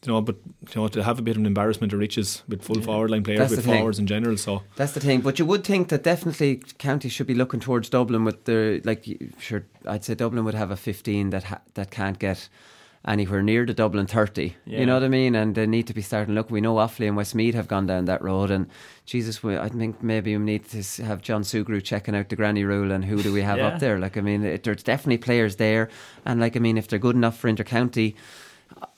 You know, but you know to have a bit of an embarrassment of riches with full forward line players, That's with forwards in general. So That's the thing. But you would think that definitely County should be looking towards Dublin with the like. Sure, I'd say Dublin would have a 15 that ha- that can't get anywhere near the Dublin 30. Yeah. You know what I mean? And they need to be starting. Look, we know Offaly and Westmeath have gone down that road, and Jesus, we, I think maybe we need to have John Sugrue checking out the granny rule and who do we have Yeah. up there. Like, I mean, it, there's definitely players there, and like, I mean, if they're good enough for intercounty.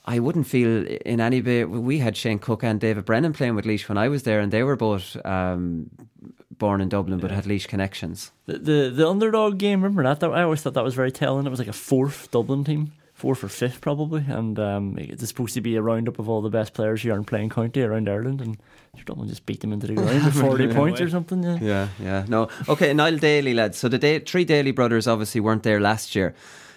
I wouldn't feel in any way. We had Shane Cook and David Brennan playing with Laois when I was there, and they were both um, born in Dublin but had Laois connections. The, the the underdog game, remember that? I always thought that was very telling. It was like a fourth Dublin team, fourth or fifth probably, and um, it's supposed to be a roundup of all the best players who aren't playing county around Ireland, and Dublin just beat them into the ground with forty points or something. Yeah. Yeah, yeah. No, okay. Niall Daly, lads. So the three Daly brothers obviously weren't there last year,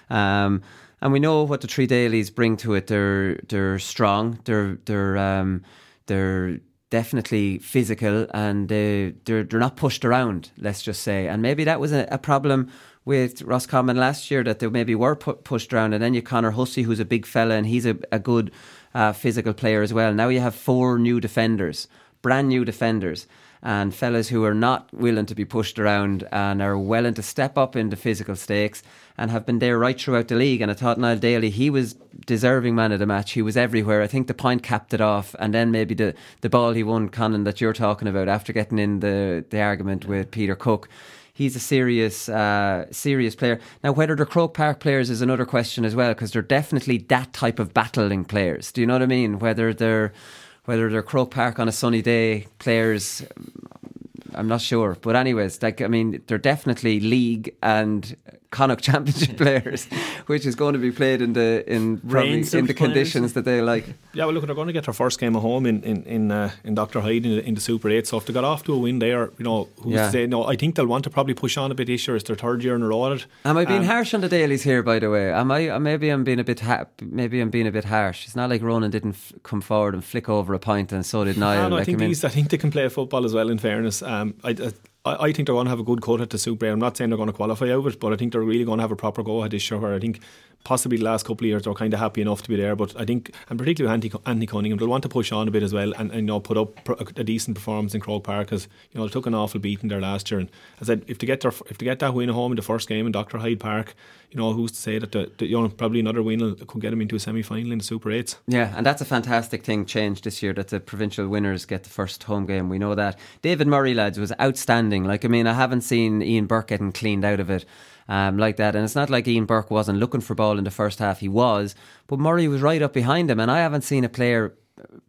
um, and we know what the three Dalys bring to it. They're they're strong. They're they're um, they're definitely physical, and they they're they're not pushed around. Let's just say, and maybe that was a, a problem. With Ross Roscommon last year, that they maybe were pu- pushed around, and then you Conor Hussey, who's a big fella, and he's a, a good uh, physical player as well. Now you have four new defenders, brand new defenders, and fellas who are not willing to be pushed around and are willing to step up into physical stakes and have been there right throughout the league. And I thought Niall Daly, he was deserving man of the match. He was everywhere. I think the point capped it off, and then maybe the, the ball he won, Conan, that you're talking about after getting in the, the argument with Peter Cooke. He's a serious, uh, serious player. Now, whether they're Croke Park players is another question as well, because they're definitely that type of battling players. Do you know what I mean? Whether they're whether they're Croke Park on a sunny day players, I'm not sure. But anyways, like I mean, they're definitely league and Connacht Championship players, which is going to be played in the in probably in the players. conditions that they like. Yeah, well, look, they're going to get their first game at home in in in, uh, in Doctor Hyde in the, in the Super Eight. So if they got off to a win there, you know, who's Yeah. to say? No, I think they'll want to probably push on a bit this year. It's their third year in a row at it. Am I being Um, harsh on the Dalys here? By the way, am I? uh, Maybe I'm being a bit. Ha- maybe I'm being a bit harsh. It's not like Ronan didn't f- come forward and flick over a point, and so did Niall. No, I like, think mean- these, I think they can play football as well. In fairness, um, Um, I, I I think they're going to have a good cut at the Super. I'm not saying they're going to qualify over it, but I think they're really going to have a proper go at this year. Where I think possibly the last couple of years they're kind of happy enough to be there, but I think and particularly Andy, Andy Cunningham, they'll want to push on a bit as well and, and you know put up pr- a decent performance in Croke Park because you know they took an awful beating there last year. And I said, if they get their if they get that win home in the first game in Doctor Hyde Park, you know who's to say that the, the you know probably another win could get them into a semi final in the Super Eights. Yeah, and that's a fantastic thing changed this year that the provincial winners get the first home game. We know that. David Murray, lads, was outstanding. Like, I mean, I haven't seen Ian Burke getting cleaned out of it um, like that. And it's not like Ian Burke wasn't looking for ball in the first half, he was. But Murray was right up behind him, and I haven't seen a player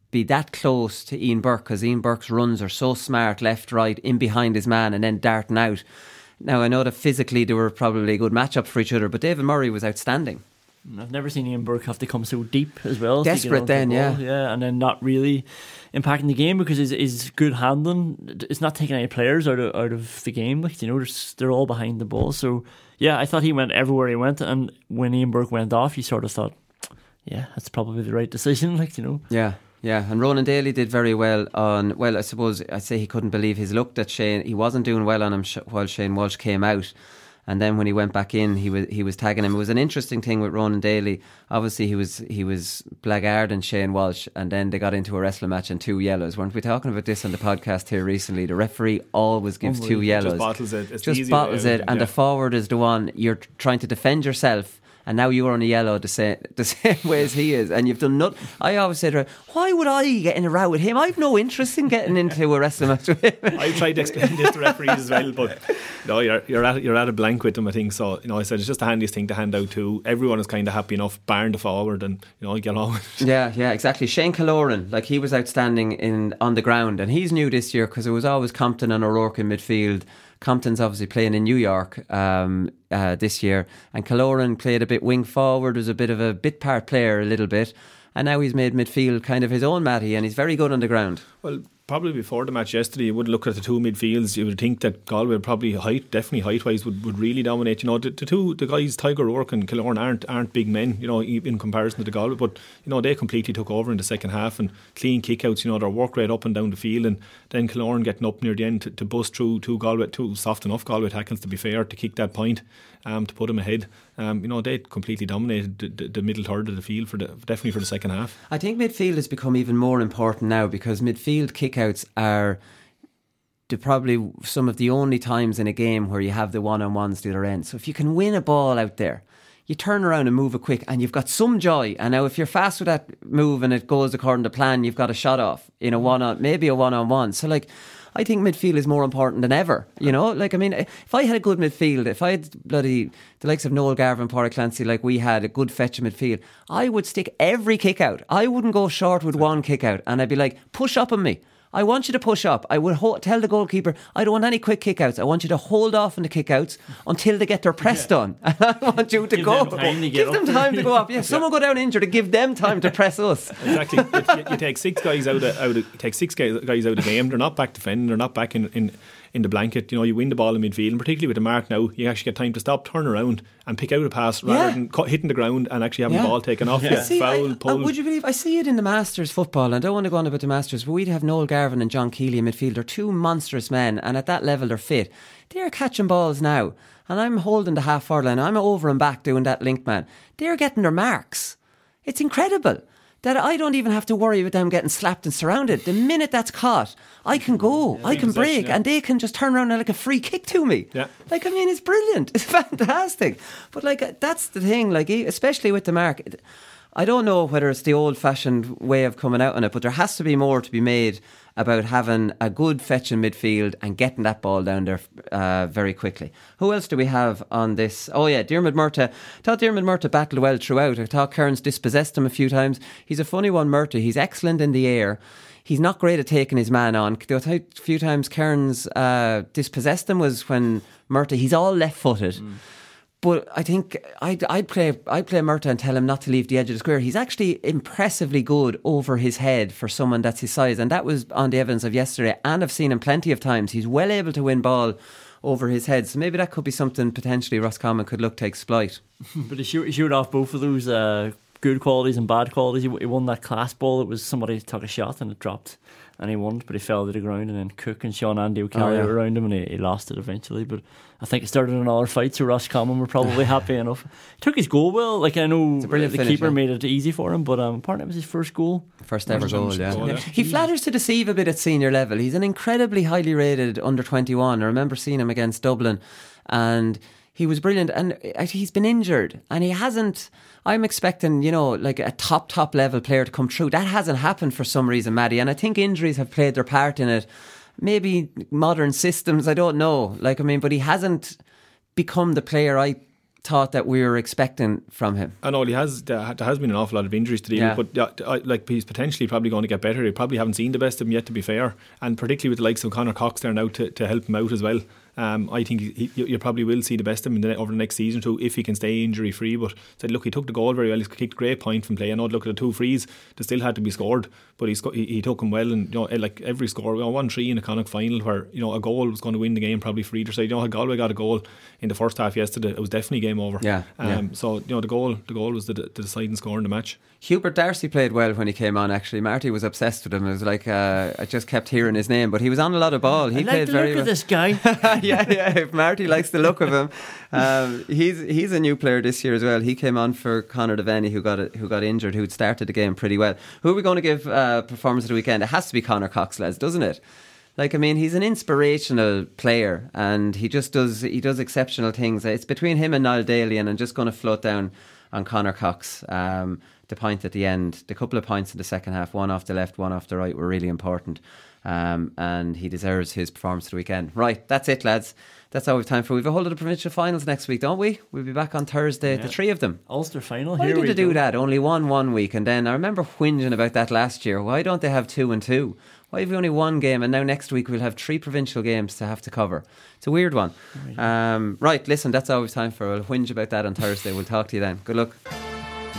be that close to Ian Burke because Ian Burke's runs are so smart, left, right, in behind his man, and then darting out. Now, I know that physically they were probably a good matchup for each other, but David Murray was outstanding. Mm, I've never seen Ian Burke have to come so deep as well. Desperate onto the then, yeah. yeah, and then not really impacting the game because his, his good handling, it's not taking any players out of out of the game. Like you know, they're, they're all behind the ball. So yeah, I thought he went everywhere he went, and when Ian Burke went off, you sort of thought, yeah, that's probably the right decision. Like you know, Yeah, yeah. And Ronan Daly did very well on. Well, I suppose I'd say he couldn't believe his luck that Shane. He wasn't doing well on him sh- while Shane Walsh came out. And then when he went back in, he was he was tagging him. It was an interesting thing with Ronan Daly. Obviously, he was he was Blackguard and Shane Walsh, and then they got into a wrestling match and two yellows. Weren't we talking about this on the podcast here recently? The referee always gives two yellows, Just bottles it. It's just bottles it, and yeah. the forward is the one you're trying to defend yourself. And now you're on a yellow the same, the same way as he is, and you've done nothing. I always say to her, "Why would I get in a row with him? I've no interest in getting into a wrestling match with him." I've tried to explain this to referees as well, but no, you're you're at you're at a blank with them. I think so. You know, I said it's just the handiest thing to hand out to. Everyone is kind of happy enough, barring the forward, and you know, get it. Yeah, yeah, exactly. Shane Killoran, like he was outstanding in on the ground, and he's new this year because it was always Compton and O'Rourke in midfield. Compton's obviously playing in New York um, uh, this year, and Killoran played a bit wing forward, was a bit of a bit part player, a little bit, and now he's made midfield kind of his own Matty, and he's very good on the ground. Well, probably before the match yesterday, you would look at the two midfields. You would think that Galway probably height, definitely height wise, would, would really dominate. You know, the, the two the guys Tadhg O'Rourke and Killoran aren't aren't big men. You know, in comparison to the Galway, but you know they completely took over in the second half and clean kickouts. You know, their work rate up and down the field, and then Killoran getting up near the end to, to bust through two Galway, two soft enough Galway tackles to be fair to kick that point. Um, to put them ahead, um, you know they completely dominated the, the, the middle third of the field for the definitely for the second half. I think midfield has become even more important now because midfield kickouts are the probably some of the only times in a game where you have the one on ones the other end. So if you can win a ball out there, you turn around and move it quick, and you've got some joy. And now, if you're fast with that move and it goes according to plan, you've got a shot off in a one on, maybe a one on one. So like. I think midfield is more important than ever. You know, like I mean, if I had a good midfield, if I had bloody the likes of Noel Garvan, Paul Clancy, like we had a good fetch of midfield, I would stick every kick out. I wouldn't go short with one kick out, and I'd be like, push up on me. I want you to push up. I would ho- tell the goalkeeper, I don't want any quick kickouts. I want you to hold off on the kickouts until they get their press done. And I want you to Give go. them to give them time to go up. Yeah, someone go down injured to give them time to press us. Exactly. you, you take six guys out of, out of take six guys, guys out of the game. They're not back defending. They're not back in, in in the blanket. You know, you win the ball in midfield, and particularly with the mark now, you actually get time to stop, turn around, and pick out a pass rather Yeah. than hitting the ground and actually having Yeah. the ball taken off. Yeah. See, Foul, I, would you believe I see it in the Masters football? And I don't want to go on about the Masters, but we'd have Noel Garvan and John Keeley in midfield. They're two monstrous men, and at that level, they're fit. They're catching balls now, and I'm holding the half forward line. I'm over and back doing that link man. They're getting their marks. It's incredible that I don't even have to worry about them getting slapped and surrounded. The minute that's caught, I can go, I can break, yeah. and they can just turn around and like a free kick to me. Yeah. Like, I mean, it's brilliant. It's fantastic. But, like, uh, that's the thing, like, especially with the mark. I don't know whether it's the old fashioned way of coming out on it, but there has to be more to be made about having a good fetch in midfield and getting that ball down there uh, very quickly. Who else do we have on this? Oh, yeah, Diarmuid Murtagh. I thought Diarmuid Murtagh battled well throughout. I thought Kearns dispossessed him a few times. He's a funny one, Murtagh. He's excellent in the air. He's not great at taking his man on. A few times Kearns uh, dispossessed him was when Murtagh, he's all left footed. Mm. But I think I'd, I'd play I'd play Murtagh and tell him not to leave the edge of the square. He's actually impressively good over his head for someone that's his size, and that was on the evidence of yesterday. And I've seen him plenty of times. He's well able to win ball over his head. So maybe that could be something potentially Roscommon could look to exploit. but he shoot, shoot off both of those uh, good qualities and bad qualities. He, he won that class ball. It was somebody took a shot and it dropped and he won, but he fell to the ground. And then Cooke and Sean Andy O'Kelly oh, yeah. around him, and he, he, lost it eventually. But I think it started another fight, so Roscommon were probably happy enough. He took his goal well. Like I know the finish, keeper yeah. made it easy for him, but um, apparently it was his first goal, first ever goal. Yeah. Goal, yeah. he flatters to deceive a bit at senior level. He's an incredibly highly rated under twenty one. I remember seeing him against Dublin, and he was brilliant. And uh, he's been injured, and he hasn't I'm expecting, you know, like a top, top level player to come through. That hasn't happened for some reason, Matty. And I think injuries have played their part in it. Maybe modern systems, I don't know. Like, I mean, but he hasn't become the player I thought that we were expecting from him. I know he has. There has been an awful lot of injuries to deal yeah. with, but like he's potentially probably going to get better. He probably haven't seen the best of him yet, to be fair, and particularly with the likes of Conor Cox there now to, to help him out as well. Um, I think he, you probably will see the best of him the, over the next season too if he can stay injury free. But said, look, he took the goal very well. He kicked a great point from play. I know, look at the two frees, they still had to be scored, but he, he, he took them well. And you know, like every score, we won three in a Connacht final where you know a goal was going to win the game probably for either side. You know, Galway got a goal in the first half yesterday. It was definitely game over. Yeah. Um, yeah. So you know the goal, the goal was the, the deciding score in the match. Hubert Darcy played well when he came on. Actually, Marty was obsessed with him. It was like uh, I just kept hearing his name, but he was on a lot of ball. He I like played the very look well. of this guy. yeah, yeah. If Marty likes the look of him, um, he's he's a new player this year as well. He came on for Conor Devaney, who got who got injured, who'd started the game pretty well. Who are we going to give uh, performance of the weekend? It has to be Conor Cox, doesn't it? Like I mean, he's an inspirational player, and he just does he does exceptional things. It's between him and Niall Daly, and I'm just going to float down on Conor Cox. Um, the point at the end, the couple of points in the second half, one off the left, one off the right, were really important. Um, and he deserves his performance for the weekend. Right, that's it, lads. That's all we've time for. We've a whole lot of provincial finals next week, don't we? We'll be back on Thursday, yeah. the three of them. Ulster final. Why Here did they do that? Only one one week, and then I remember whinging about that last year. Why don't they have two and two? Why have we only one game, and now next week we'll have three provincial games to have to cover? It's a weird one. Um, right, listen, that's all we've time for. We'll whinge about that on Thursday. We'll talk to you then. Good luck.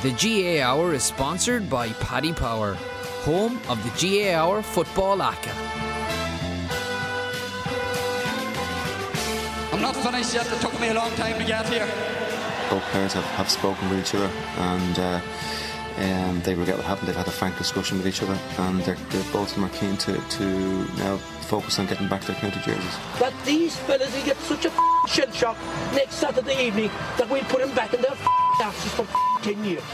The GAA Hour is sponsored by Paddy Power, home of the GAA Hour Football ACA. I'm not finished yet. It took me a long time to get here. Both players have, have spoken with each other and uh, um, they regret what happened. They've had a frank discussion with each other and they're, they're both of them are keen to, to now focus on getting back their county jerseys. That these fellas will get such a shell shock next Saturday evening that we'll put them back in their asses for 10 years.